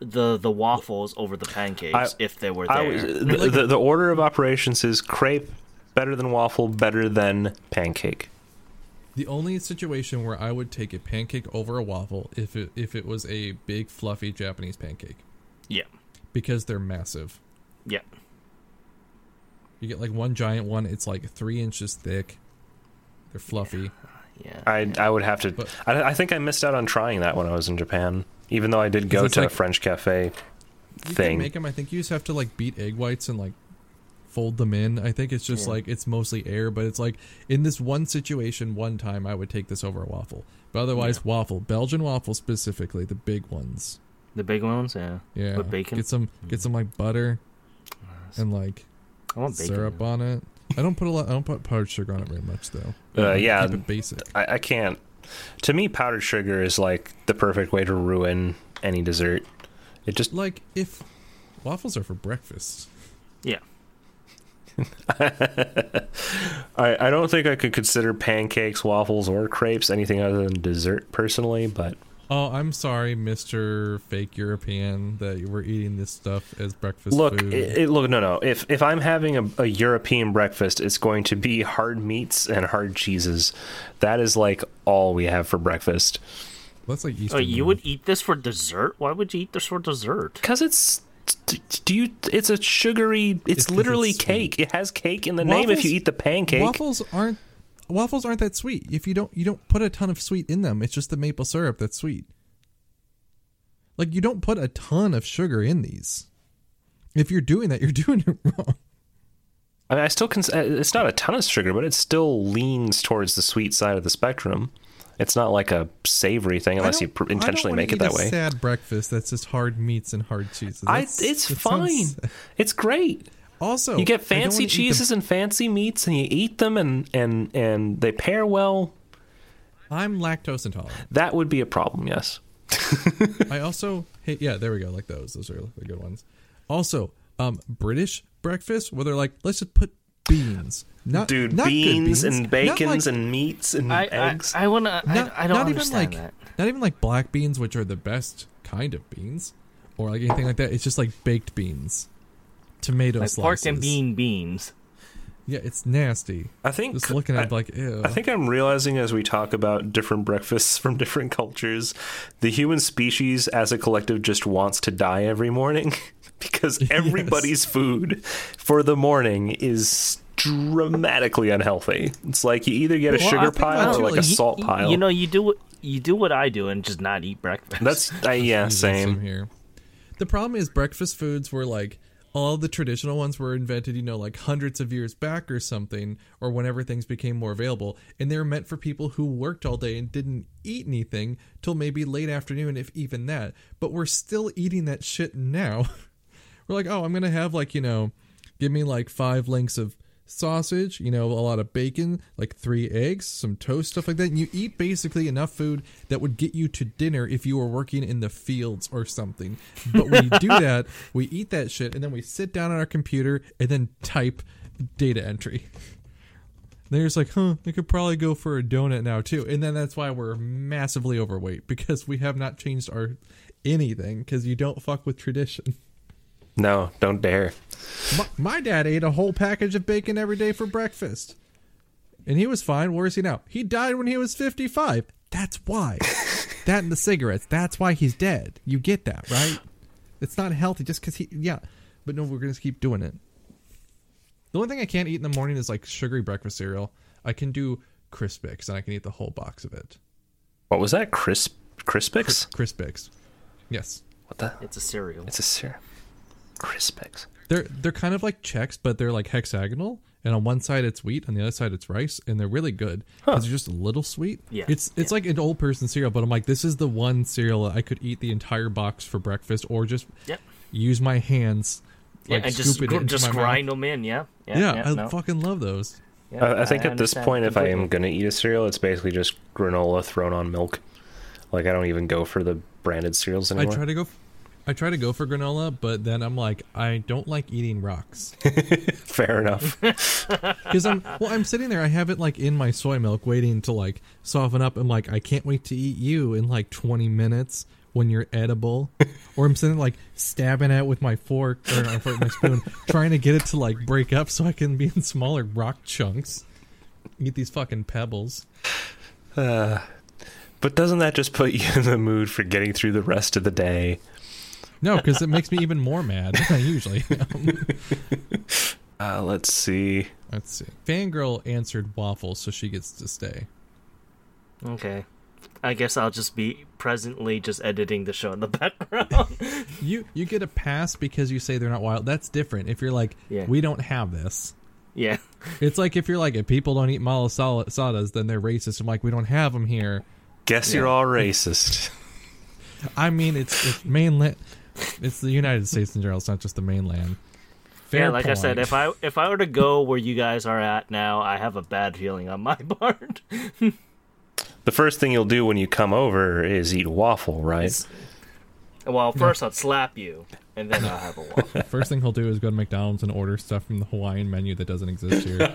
the the waffles over the pancakes I- if they were there. was, the, the, the order of operations is crepe better than waffle, better than pancake. The only situation where I would take a pancake over a waffle if it if it was a big fluffy Japanese pancake yeah, because they're massive. yeah. You get like one giant one. It's like three inches thick. They're fluffy. Yeah. I I would have to. But- I, I think I missed out on trying that when I was in Japan. Even though I did go to like- a French cafe You thing. can make them. I think you just have to like beat egg whites and like fold them in. I think it's just Yeah. like it's mostly air, but it's like in this one situation, one time, I would take this over a waffle. But otherwise, waffle, Belgian waffle specifically, the big ones. the big ones, yeah. Yeah, With bacon. Get some, get some like butter and like I want bacon. syrup on it. I don't put a lot. I don't put powdered sugar on it very much though. Uh, I yeah. keep it basic. I, I can't. To me, powdered sugar is like the perfect way to ruin any dessert. It just Like if waffles are for breakfast. Yeah. I, I don't think I could consider pancakes, waffles, or crepes anything other than dessert personally, but Oh, I'm sorry, Mister Fake European, that you were eating this stuff as breakfast look, food. it, it- look, no, no. If if I'm having a, a European breakfast, it's going to be hard meats and hard cheeses. That is like all we have for breakfast. That's like Oh, you meal. would eat this for dessert? Why would you eat this for dessert? Because it's d- do you? It's a sugary. It's, literally it's cake. It has cake in the name. If you eat the pancake, Waffles aren't waffles aren't that sweet. If you don't you don't put a ton of sweet in them. It's just the maple syrup that's sweet. Like you don't put a ton of sugar in these. If you're doing that, you're doing it wrong. I mean, I still cons- uh, it's not a ton of sugar, but it still leans towards the sweet side of the spectrum. It's not like a savory thing unless you pr- intentionally make it that a way. Sad breakfast that's just hard meats and hard cheeses. I, That's- it's that fine. sounds- It's great. Also, You get I don't fancy wanna eat the- cheeses and fancy meats, and you eat them, and and and they pair well. I'm lactose intolerant. That would be a problem. Yes. I also hate. Yeah, there we go. Like those. Those are the good ones. Also, um, British breakfast where they're like, let's just put beans. Not Dude, not good beans, and Not bacons like- and meats and I, I, eggs. I wanna. not, I, I don't not even understand like that. not even like black beans, which are the best kind of beans, or like anything like that. It's just like baked beans, tomato Like pork and bean beans. Yeah, it's nasty. I think Just looking at I- like ew. I think I'm realizing as we talk about different breakfasts from different cultures, the human species as a collective just wants to die every morning because everybody's food for the morning is dramatically unhealthy. It's like you either get a Well, sugar think pile or like really- a salt You- pile. You know, you do what you do what I do and just not eat breakfast. That's uh, yeah, same. here. The problem is breakfast foods were like all the traditional ones were invented, you know, like hundreds of years back or something, or whenever things became more available, and they were meant for people who worked all day and didn't eat anything till maybe late afternoon, if even that. But we're still eating that shit now. we're like, oh, I'm gonna have like you know, give me like five links of sausage, you know, a lot of bacon, like three eggs, some toast, stuff like that. And you eat basically enough food that would get you to dinner if you were working in the fields or something. But we do that, we eat that shit and then we sit down on our computer and then type data entry. Then you're just like, huh, I could probably go for a donut now too. And then that's why we're massively overweight because we have not changed our anything because you don't fuck with tradition. No, don't dare. My, my dad ate a whole package of bacon every day for breakfast. And he was fine. Where is he now? He died when he was 55. That's why. that and the cigarettes. That's why he's dead. You get that, right? It's not healthy just because he. Yeah. But no, we're going to keep doing it. The only thing I can't eat in the morning is like sugary breakfast cereal. I can do Crispix and I can eat the whole box of it. What was that? Crisp Crispix? Crispix. Yes. What the? it's a cereal. It's a syrup. Crispix. They're they're kind of like Chex, but they're like hexagonal. And on one side it's wheat, on the other side it's rice, and they're really good because they're just a little sweet. Yeah, it's it's like an old person cereal, but I'm like, this is the one cereal I could eat the entire box for breakfast, or just Yep. use my hands, Yeah, like and scoop just it gr- into just my grind mouth. them in. Yeah. Yeah. Yeah, yeah, I no. fucking love those. Yeah, I, I think at this understand point, if I am going to eat a cereal, it's basically just granola thrown on milk. Like I don't even go for the branded cereals anymore. I anymore. try to go, I try to go for granola, but then I'm like, I don't like eating rocks Fair enough. because I'm well. I'm sitting there. I have it like in my soy milk, waiting to like soften up. I'm like, I can't wait to eat you in like 20 minutes when you're edible. or I'm sitting like stabbing at it with my fork or not fork, my spoon, trying to get it to like break up so I can be in smaller rock chunks. Eat these fucking pebbles. Uh, but doesn't that just put you in the mood for getting through the rest of the day? No, because it makes me even more mad than I usually am. Uh, let's see. Let's see. Fangirl answered waffles, so she gets to stay. Okay. I guess I'll just be presently just editing the show in the background. You you get a pass because you say they're not wild. That's different. If you're like, Yeah. we don't have this. yeah. It's like if you're like, if people don't eat malasadas, then they're racist. I'm like, we don't have them here. Guess you're all racist. I mean, it's it's mainland. It's the United States in general. It's not just the mainland. Fair yeah, like I said, if I if I were to go where you guys are at now, I have a bad feeling on my part. The first thing you'll do when you come over is eat a waffle, right? well, first I'll slap you, and then I'll have a waffle. first thing he'll do is go to McDonald's and order stuff from the Hawaiian menu that doesn't exist here.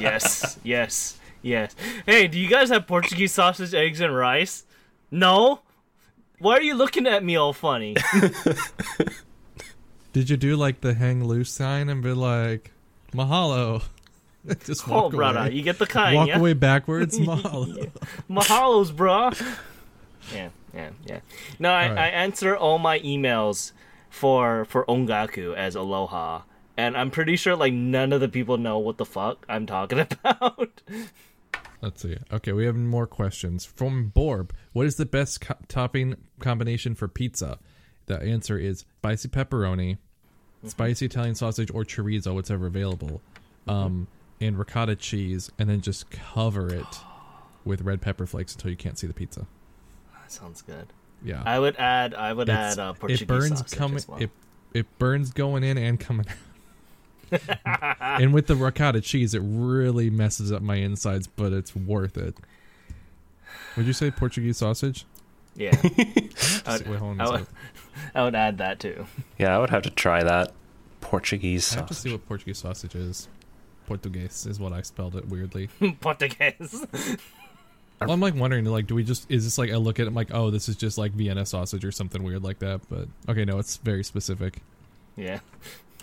yes, yes, yes. Hey, do you guys have Portuguese sausage, eggs, and rice? No. Why are you looking at me all funny? Did you do like the hang loose sign and be like, mahalo? Just oh, walk brother, away. you get the kind, Walk yeah? away backwards, mahalo. Mahalos, bro. Yeah, yeah, yeah. No, I, Alright. I answer all my emails for for Ongaku as Aloha, and I'm pretty sure like none of the people know what the fuck I'm talking about. Let's see. Okay, we have more questions from Borb. What is the best co- topping combination for pizza? The answer is spicy pepperoni, spicy Italian sausage, or chorizo, whatever available, um, and ricotta cheese, and then just cover it with red pepper flakes until you can't see the pizza. that sounds good. Yeah, I would add. I would It's- add uh, Portuguese it burns sausage coming. as well. It it burns going in and coming out. And with the ricotta cheese, it really messes up my insides, but it's worth it. Would you say Portuguese sausage? yeah, Wait, hold on a I would. I would add that too. Yeah, I would have to try that. Portuguese sausage. I have to see what Portuguese sausage is. Portuguese is what I spelled it weirdly. Portuguese. well, I'm like wondering, like, do we just is this like I look at it I'm like, oh, this is just like Vienna sausage or something weird like that? But okay, no, it's very specific. yeah.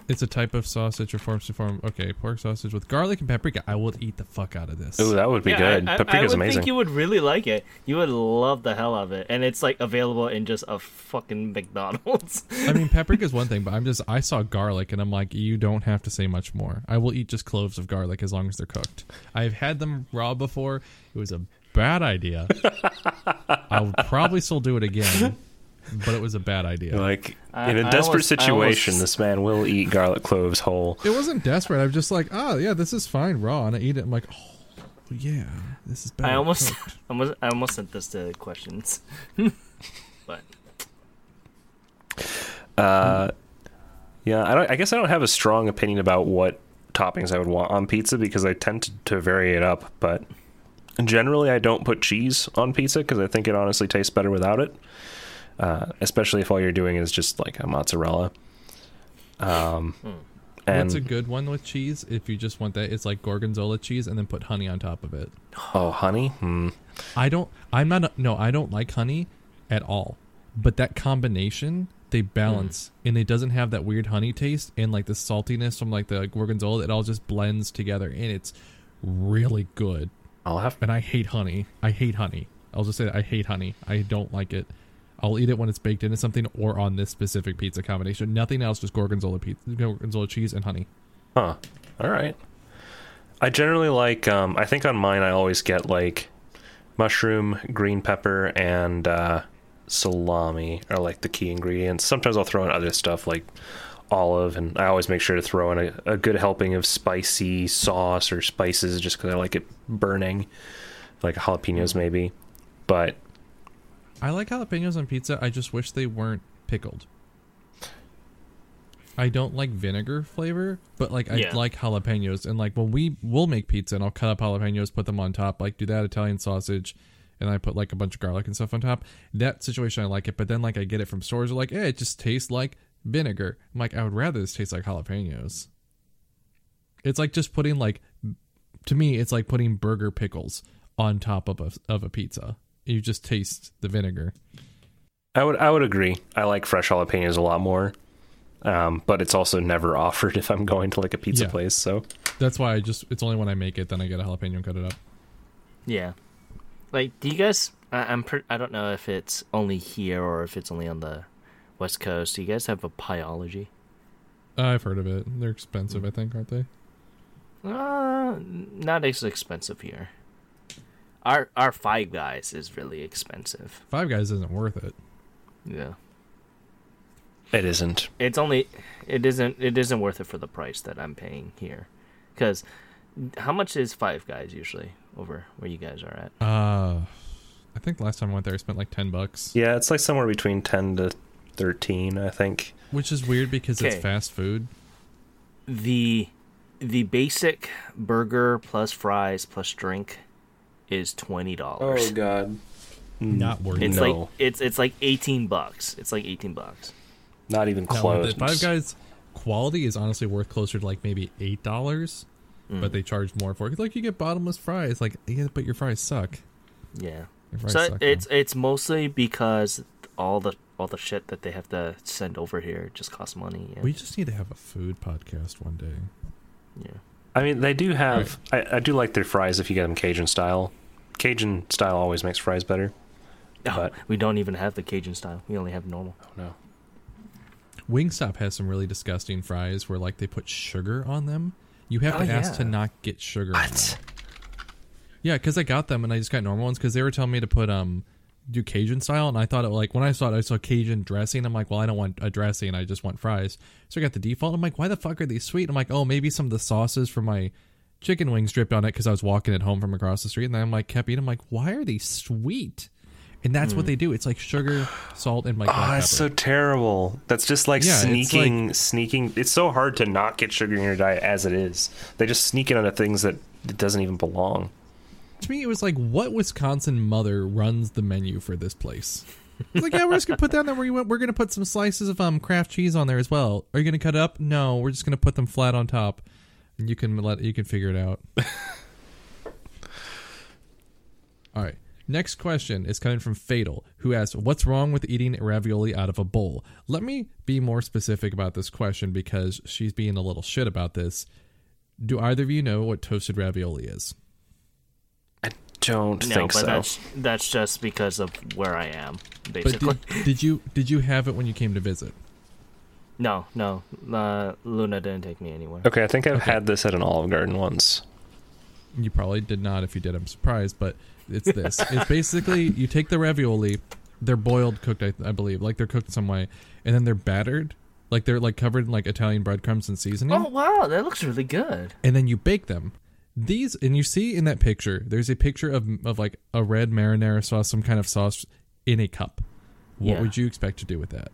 It's a type of sausage or forms to form. Okay, pork sausage with garlic and paprika. I will eat the fuck out of this. Ooh, that would be yeah, good. I, I, Paprika's I would amazing. think you would really like it. You would love the hell of it, and it's like available in just a fucking McDonald's. I mean, paprika is one thing, but I'm just I saw garlic and I'm like, you don't have to say much more. I will eat just cloves of garlic as long as they're cooked. I've had them raw before. It was a bad idea. I would probably still do it again, but it was a bad idea. Like I- in a I desperate almost- situation, almost- this man will eat garlic cloves whole. It wasn't desperate. I'm just like, oh yeah, this is fine raw, and I eat it. I'm like, oh yeah, this is bad. I almost, almost, I almost sent this to questions, but Uh, yeah, I, don't, I guess I don't have a strong opinion about what toppings I would want on pizza because I tend to, to vary it up. But generally, I don't put cheese on pizza because I think it honestly tastes better without it. Uh, especially if all you're doing is just like a mozzarella. Um, and What's a good one with cheese? If you just want that, it's like gorgonzola cheese, and then put honey on top of it. oh, honey. Hmm. I don't. I'm not. A, no, I don't like honey at all. But that combination, they balance, and it doesn't have that weird honey taste and like the saltiness from like the gorgonzola. It all just blends together, and it's really good. I'll have And I hate honey. I hate honey. I'll just say that I hate honey. I don't like it. I'll eat it when it's baked into something or on this specific pizza combination. Nothing else, just gorgonzola pizza, gorgonzola cheese and honey. Huh. All right. I generally like. Um, I think on mine I always get like mushroom, green pepper, and uh, salami are like the key ingredients. Sometimes I'll throw in other stuff like olive, and I always make sure to throw in a, a good helping of spicy sauce or spices just because I like it burning, like jalapenos maybe. But I like jalapenos on pizza. I just wish they weren't pickled. I don't like vinegar flavor, but like I Yeah. like jalapenos. And like when we will make pizza, and I'll cut up jalapenos, put them on top, like do that Italian sausage, and I put like a bunch of garlic and stuff on top. That situation I like it, but then like I get it from stores, are like, eh, it just tastes like vinegar. I'm like, I would rather this taste like jalapenos. It's like just putting like, to me, it's like putting burger pickles on top of a of a pizza. You just taste the vinegar. I would I would agree. I like fresh jalapenos a lot more. Um, but it's also never offered if I'm going to like a pizza Yeah. place. So That's why I just it's only when I make it then I get a jalapeno and cut it up. Yeah. Like, do you guys? I, I'm. Per, I don't know if it's only here or if it's only on the west coast. Do you guys have a Pieology? I've heard of it. They're expensive, I think, aren't they? Uh, not as expensive here. Our our Five Guys is really expensive. Five Guys isn't worth it. Yeah. it isn't. It's only. It isn't. It isn't worth it for the price that I'm paying here. Because, how much is Five Guys usually over where you guys are at? Uh, I think last time I went there, I spent like ten bucks, Yeah, it's like somewhere between ten to thirteen, I think. which is weird because it's fast food. the the basic burger plus fries plus drink is twenty dollars. Oh god. Not worth It's it. No. like it's it's like eighteen bucks. It's like eighteen bucks. Not even close. worth it. Five Guys quality is honestly worth closer to like maybe eight dollars, Mm. but they charge more for it. Like you get bottomless fries, like yeah, but your fries suck. Yeah. Fries So suck, it's man. it's mostly because all the all the shit that they have to send over here just costs money. Yeah. we just need to have a food podcast one day. yeah. I mean, they do have. I, I do like their fries if you get them Cajun style. Cajun style always makes fries better. Oh, But- we don't even have the Cajun style. We only have normal. Oh no. Wingstop has some really disgusting fries where like they put sugar on them. You have Oh, to ask yeah. to not get sugar. On them. What? Yeah, because I got them and I just got normal ones because they were telling me to put um do Cajun style and I thought it like when I saw it I saw Cajun dressing I'm like well I don't want a dressing I just want fries so I got the default I'm like why the fuck are these sweet I'm like oh maybe some of the sauces from my chicken wings dripped on it because I was walking at home from across the street and then I'm like kept eating I'm like why are these sweet and that's what hmm. they do it's like sugar salt and like Oh, that's so terrible. That's just like Yeah, it's sneaking, sneaking. It's so hard to not get sugar in your diet as it is. They just sneak it onto things that it doesn't even belong. To me it was like what Wisconsin mother runs the menu for this place? It's like yeah we're just gonna put that there where you went we're gonna put some slices of um Kraft cheese on there as well. Are you gonna cut it up? No we're just gonna put them flat on top. And you can let you can figure it out. All right next question is coming from fatal who asks what's wrong with eating ravioli out of a bowl? Let me be more specific about this question because she's being a little shit about this. Do either of you know what toasted ravioli is don't No, think but so. that's that's just because of where I am, But basically. did, did you did you have it when you came to visit? no, no. Uh, Luna didn't take me anywhere. Okay, I think I've Okay. had this at an Olive Garden once. You probably did not. If you did, I'm surprised. But it's this. it's basically you take the ravioli, they're boiled, cooked, I, I believe, like they're cooked some way, and then they're battered, like they're like covered in like Italian breadcrumbs and seasoning, Oh wow, that looks really good. and then you bake them. These and you see in that picture, there's a picture of of like a red marinara sauce, some kind of sauce in a cup. What Yeah. would you expect to do with that?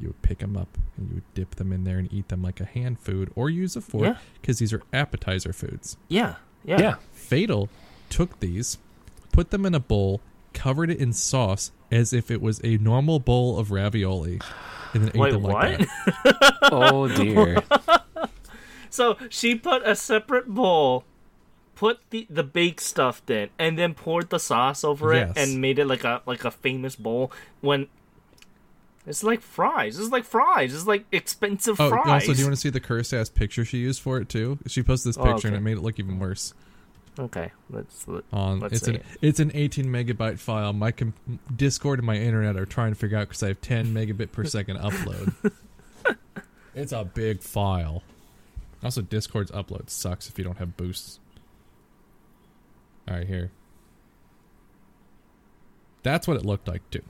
You would pick them up and you would dip them in there and eat them like a hand food, or use a fork Yeah. because these are appetizer foods. Yeah, yeah. Yeah. Fatal took these, put them in a bowl, covered it in sauce as if it was a normal bowl of ravioli, and then ate Wait, them like what? that. Oh dear. So she put a separate bowl, put the the baked stuff in, and then poured the sauce over it Yes. and made it like a like a famous bowl. When it's like fries, it's like fries, it's like expensive Oh, fries. also, do you want to see the cursed ass picture she used for it too? She posted this Oh, picture and it made it look even worse. Okay, let's. Let, On Let's it's see an it. it's an 18 megabyte file. My com- Discord and my internet are trying to figure out because I have 10 megabit per second upload. it's a big file. Also, Discord's upload sucks if you don't have boosts. All right, here. That's what it looked like too.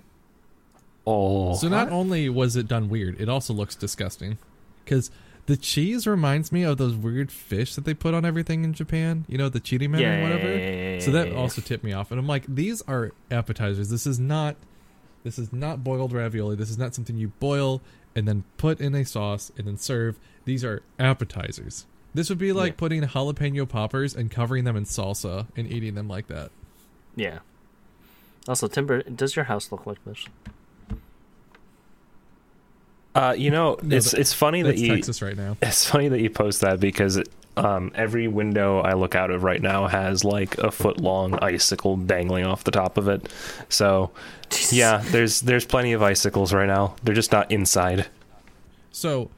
Oh. So not only was it done weird, it also looks disgusting. Because the cheese reminds me of those weird fish that they put on everything in Japan. You know, the men Yeah, or whatever. yeah, so that also tipped me off. And I'm like, these are appetizers. This is not. This is not boiled ravioli. This is not something you boil and then put in a sauce and then serve. These are appetizers. This would be like Yeah. putting jalapeno poppers and covering them in salsa and eating them like that. Yeah. Also, Timber, does your house look like this? Uh, you know, it's that- it's funny that That's you Texas right now. it's funny that you post that because um, every window I look out of right now has like a foot long icicle dangling off the top of it. So yeah, there's there's plenty of icicles right now. They're just not inside. So,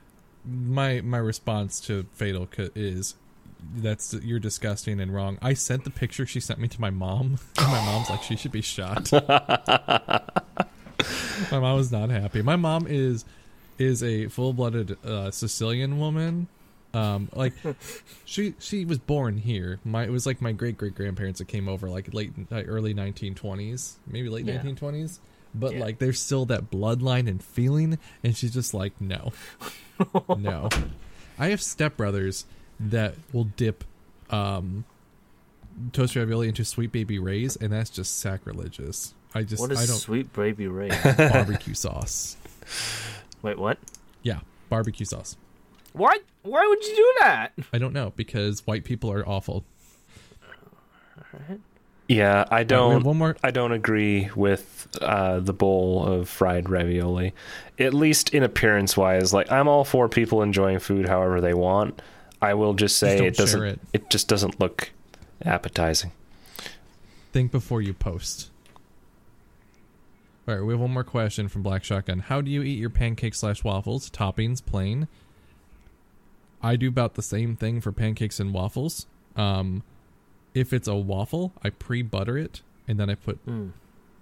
my my response to Fatal is that's you're disgusting and wrong. I sent the picture she sent me to my mom. And my mom's like she should be shot. my mom was not happy. My mom is is a full blooded uh, Sicilian woman. Um, like she she was born here. My it was like my great great grandparents that came over like late like early 1920s, maybe late Yeah. 1920s. But Yeah. like there's still that bloodline and feeling, and she's just like no, no. I have stepbrothers that will dip um, toast ravioli into Sweet Baby Ray's, and that's just sacrilegious. I just What is I don't Sweet Baby Ray's barbecue sauce. Wait, what? Yeah, barbecue sauce. Why? Why would you do that? I don't know because white people are awful. Yeah, I don't. one more- I don't agree with uh, the bowl of fried ravioli, at least in appearance wise. Like I'm all for people enjoying food however they want. I will just say don't it doesn't. it. it just doesn't look appetizing. Think before you post. All right, we have one more question from Black Shotgun. How do you eat your pancakes slash waffles? Toppings, plain. I do about the same thing for pancakes and waffles. Um, if it's a waffle, I pre-butter it and then I put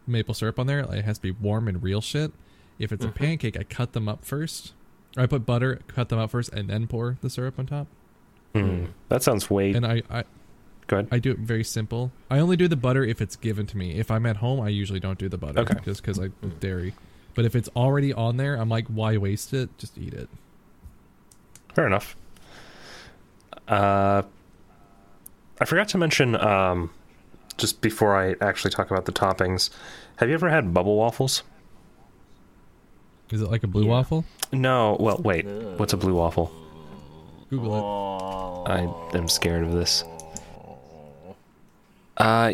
maple syrup on there. It has to be warm and real shit. If it's a pancake, I cut them up first. Or I put butter, cut them up first, and then pour the syrup on top. Hmm. That sounds way And I, I, good. I do it very simple. I only do the butter if it's given to me. If I'm at home, I usually don't do the butter Okay. just because I dairy. But if it's already on there, I'm like, why waste it? Just eat it. Fair enough. Uh, I forgot to mention um, just before I actually talk about the toppings. Have you ever had bubble waffles? Is it like a blue Yeah. waffle? No. Well, wait. What's a blue waffle? Google it. I am scared of this. Uh,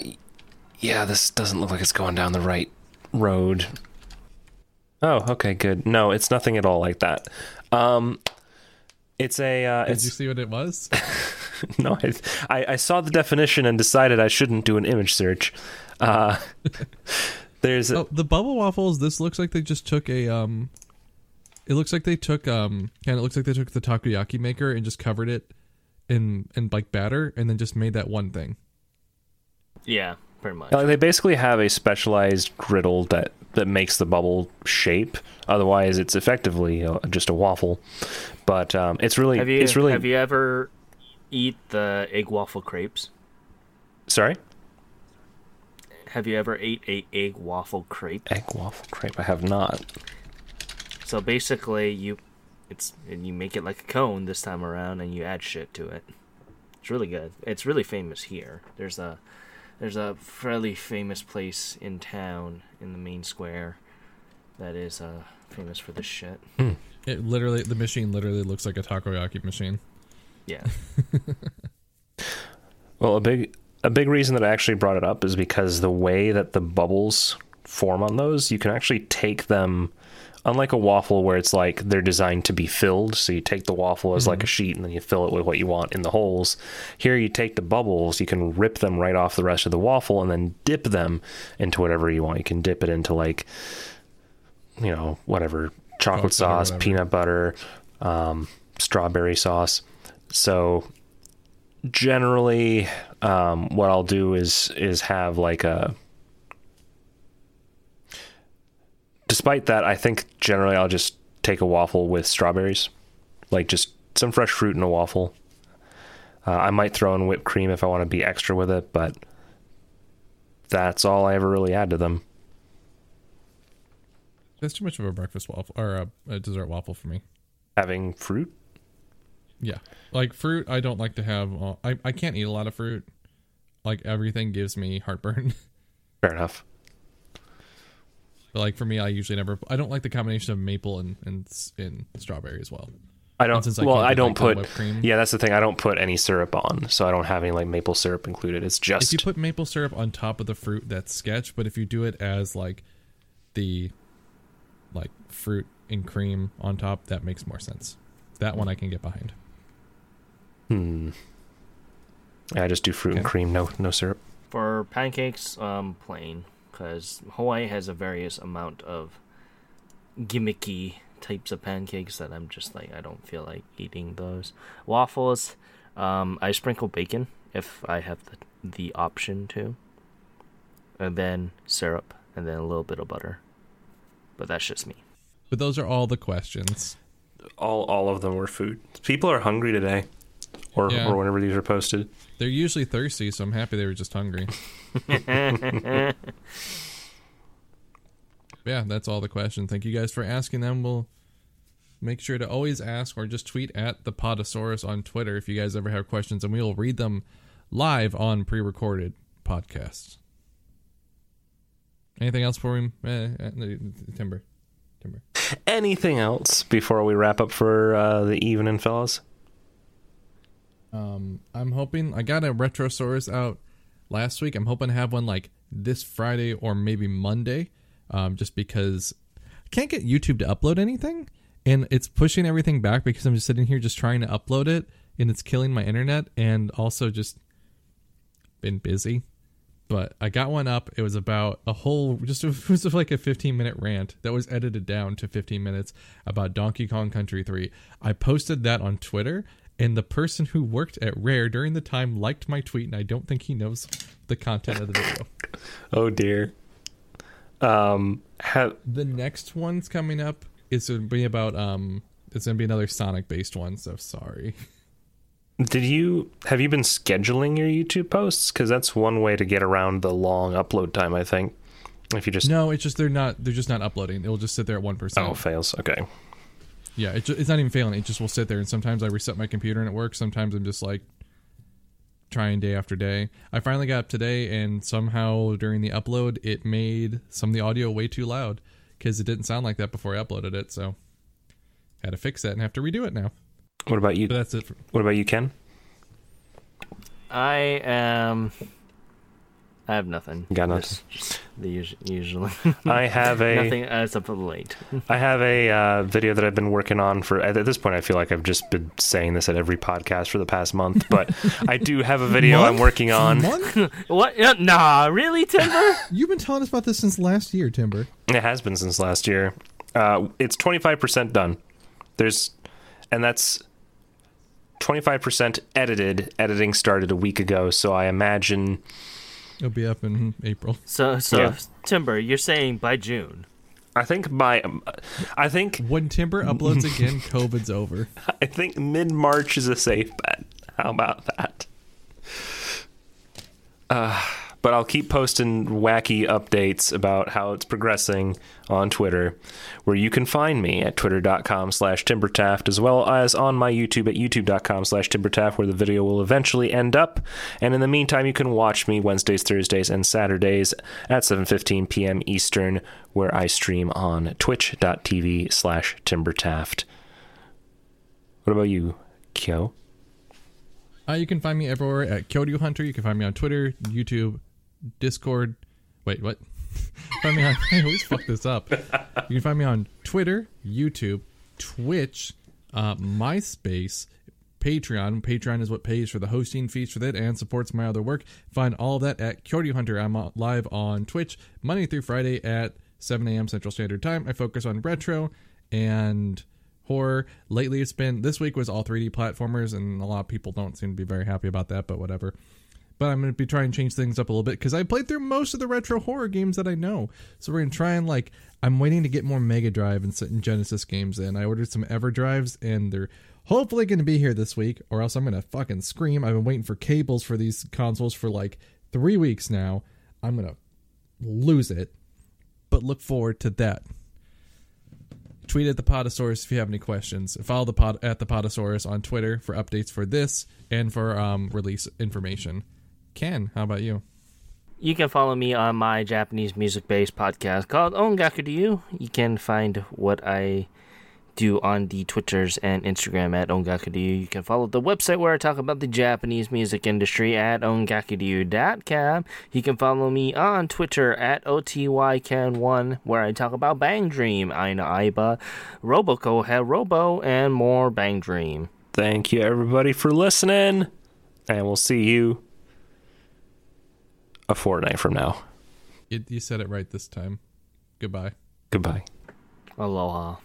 yeah, this doesn't look like it's going down the right road. Oh, okay, good. No, it's nothing at all like that. Um, it's a. Uh, Did it's you see what it was? no, I, I, I saw the definition and decided I shouldn't do an image search. Uh, there's a, oh, the bubble waffles. This looks like they just took a um. It looks like they took um, and it looks like they took the takoyaki maker and just covered it in in like batter and then just made that one thing. Yeah, pretty much. like, they basically have a specialized griddle that that makes the bubble shape. Otherwise, it's effectively uh, just a waffle. But um, it's really Have you it's really have you ever eat the egg waffle crepes? sorry Have you ever ate a egg waffle crepe? egg waffle crepe. I have not. So basically, you it's and you make it like a cone this time around, and you add shit to it. It's really good. It's really famous here. There's a there's a fairly famous place in town in the main square that is uh, famous for this shit. It literally, the machine literally looks like a takoyaki machine. Yeah. Well, a big a big reason that I actually brought it up is because the way that the bubbles form on those, you can actually take them unlike a waffle where it's like they're designed to be filled, so you take the waffle as like mm-hmm. a sheet and then you fill it with what you want in the holes. Here you take the bubbles, you can rip them right off the rest of the waffle and then dip them into whatever you want. You can dip it into like you know, whatever chocolate sauce, peanut butter, um, strawberry sauce. So generally um, what I'll do is is have like a despite that I think generally I'll just take a waffle with strawberries. Like just some fresh fruit in a waffle. Uh, I might throw in whipped cream if I want to be extra with it but that's all I ever really add to them That's too much of a breakfast waffle or a, a dessert waffle for me. having fruit Yeah, like fruit, I don't like to have. I I can't eat a lot of fruit. Like everything gives me heartburn. fair enough but like for me, I usually never. I don't like the combination of maple and and and strawberry as well. I don't. I well, I don't like, put. cream- Yeah, that's the thing. I don't put any syrup on, so I don't have any like maple syrup included. It's just if you put maple syrup on top of the fruit, that's sketch. But if you do it as like the like fruit and cream on top, that makes more sense. That one I can get behind. hmm. I just do fruit and cream, no no syrup. For pancakes, um, plain, because Hawaii has a various amount of gimmicky types of pancakes that I'm just like I don't feel like eating those. Waffles, um, I sprinkle bacon if I have the the option to, and then syrup, and then a little bit of butter. But that's just me. But those are all the questions. All all of them were food. People are hungry today, or Yeah. or whenever these are posted. They're usually thirsty, so I'm happy they were just hungry. yeah, that's all the questions. Thank you guys for asking them. We'll make sure to always ask or just tweet at the Podosaurus on Twitter if you guys ever have questions, and we will read them live on pre-recorded podcasts. Anything else for him, eh, eh, Timber? Timber. Anything else before we wrap up for uh, the evening, fellas? Um, I'm hoping I got a Retrosaurus out last week. I'm hoping to have one like this Friday or maybe Monday. Um, just because I can't get YouTube to upload anything, and it's pushing everything back because I'm just sitting here just trying to upload it, and it's killing my internet, and also just been busy. But I got one up. It was about a whole, just it was like a 15 minute rant that was edited down to 15 minutes about Donkey Kong Country 3. I posted that on Twitter, and the person who worked at Rare during the time liked my tweet, and I don't think he knows the content of the video. Oh dear. Um, have The next one's coming up is going to be about, um, it's going to be another Sonic based one, so sorry. did you have you been scheduling your YouTube posts? Because that's one way to get around the long upload time. I think if you just No, it's just they're not, they're just not uploading. It'll just sit there at 1%. oh fails. Okay. Yeah, it it's not even failing. It just will sit there, and sometimes I reset my computer and it works. Sometimes I'm just like trying day after day. I finally got up today, and somehow during the upload, it made some of the audio way too loud because it didn't sound like that before I uploaded it. So had to fix that and have to redo it now. What about you? But that's it. For, What about you, Ken? I am. I have nothing. Got nothing. Just- just the usu- usually. I have a nothing as of late. I have a uh, video that I've been working on for. At this point, I feel like I've just been saying this at every podcast for the past month, but I do have a video I'm working on. Month? what? Yeah, Nah, really, Timber? You've been telling us about this since last year, Timber. It has been since last year. Uh, it's 25% done. There's, and that's 25% edited. Editing started a week ago, so I imagine It'll be up in April. so, so Yeah. Timber, you're saying by June? I think by um, I think When Timber uploads again, COVID's over. I think mid March is a safe bet. How about that? Uh, but I'll keep posting wacky updates about how it's progressing on Twitter, where you can find me at twitter.com slash timbertaft, as well as on my YouTube at youtube.com slash timbertaft, where the video will eventually end up. And in the meantime, you can watch me Wednesdays, Thursdays, and Saturdays at 7.15 p.m. Eastern, where I stream on twitch.tv slash timbertaft. What about you, Kyo? Uh, you can find me everywhere at Kyoto Hunter. You can find me on Twitter, YouTube, Discord. Wait, what? find me on. I always fuck this up. You can find me on Twitter, YouTube, Twitch, uh, MySpace, Patreon. Patreon is what pays for the hosting fees for that and supports my other work. Find all that at Kyoto Hunter. I'm live on Twitch Monday through Friday at 7 a.m. Central Standard Time. I focus on retro and horror. Lately, it's been this week was all 3D platformers, and a lot of people don't seem to be very happy about that. But whatever. But I'm going to be trying to change things up a little bit because I played through most of the retro horror games that I know. So we're going to try and like I'm waiting to get more Mega Drive and, Genesis games in. I ordered some Ever Drives and they're hopefully going to be here this week, or else I'm going to fucking scream. I've been waiting for cables for these consoles for like three weeks now. I'm going to lose it. But look forward to that tweet at the Podosaurus if you have any questions. Follow the pod at the Podosaurus on Twitter for updates for this and for um, release information. Ken, how about you? You can follow me on my Japanese music based podcast called Ongaku to You. You can find what I do on the Twitters and Instagram at Ongakudu. You can follow the website where I talk about the Japanese music industry at ongakudu.com. You can follow me on Twitter at OTYCan1 where I talk about Bang Dream, Aina Aiba, Roboco Robo, and more Bang Dream. Thank you, everybody, for listening. And we'll see you a fortnight from now. You, you said it right this time. Goodbye. Goodbye. Aloha.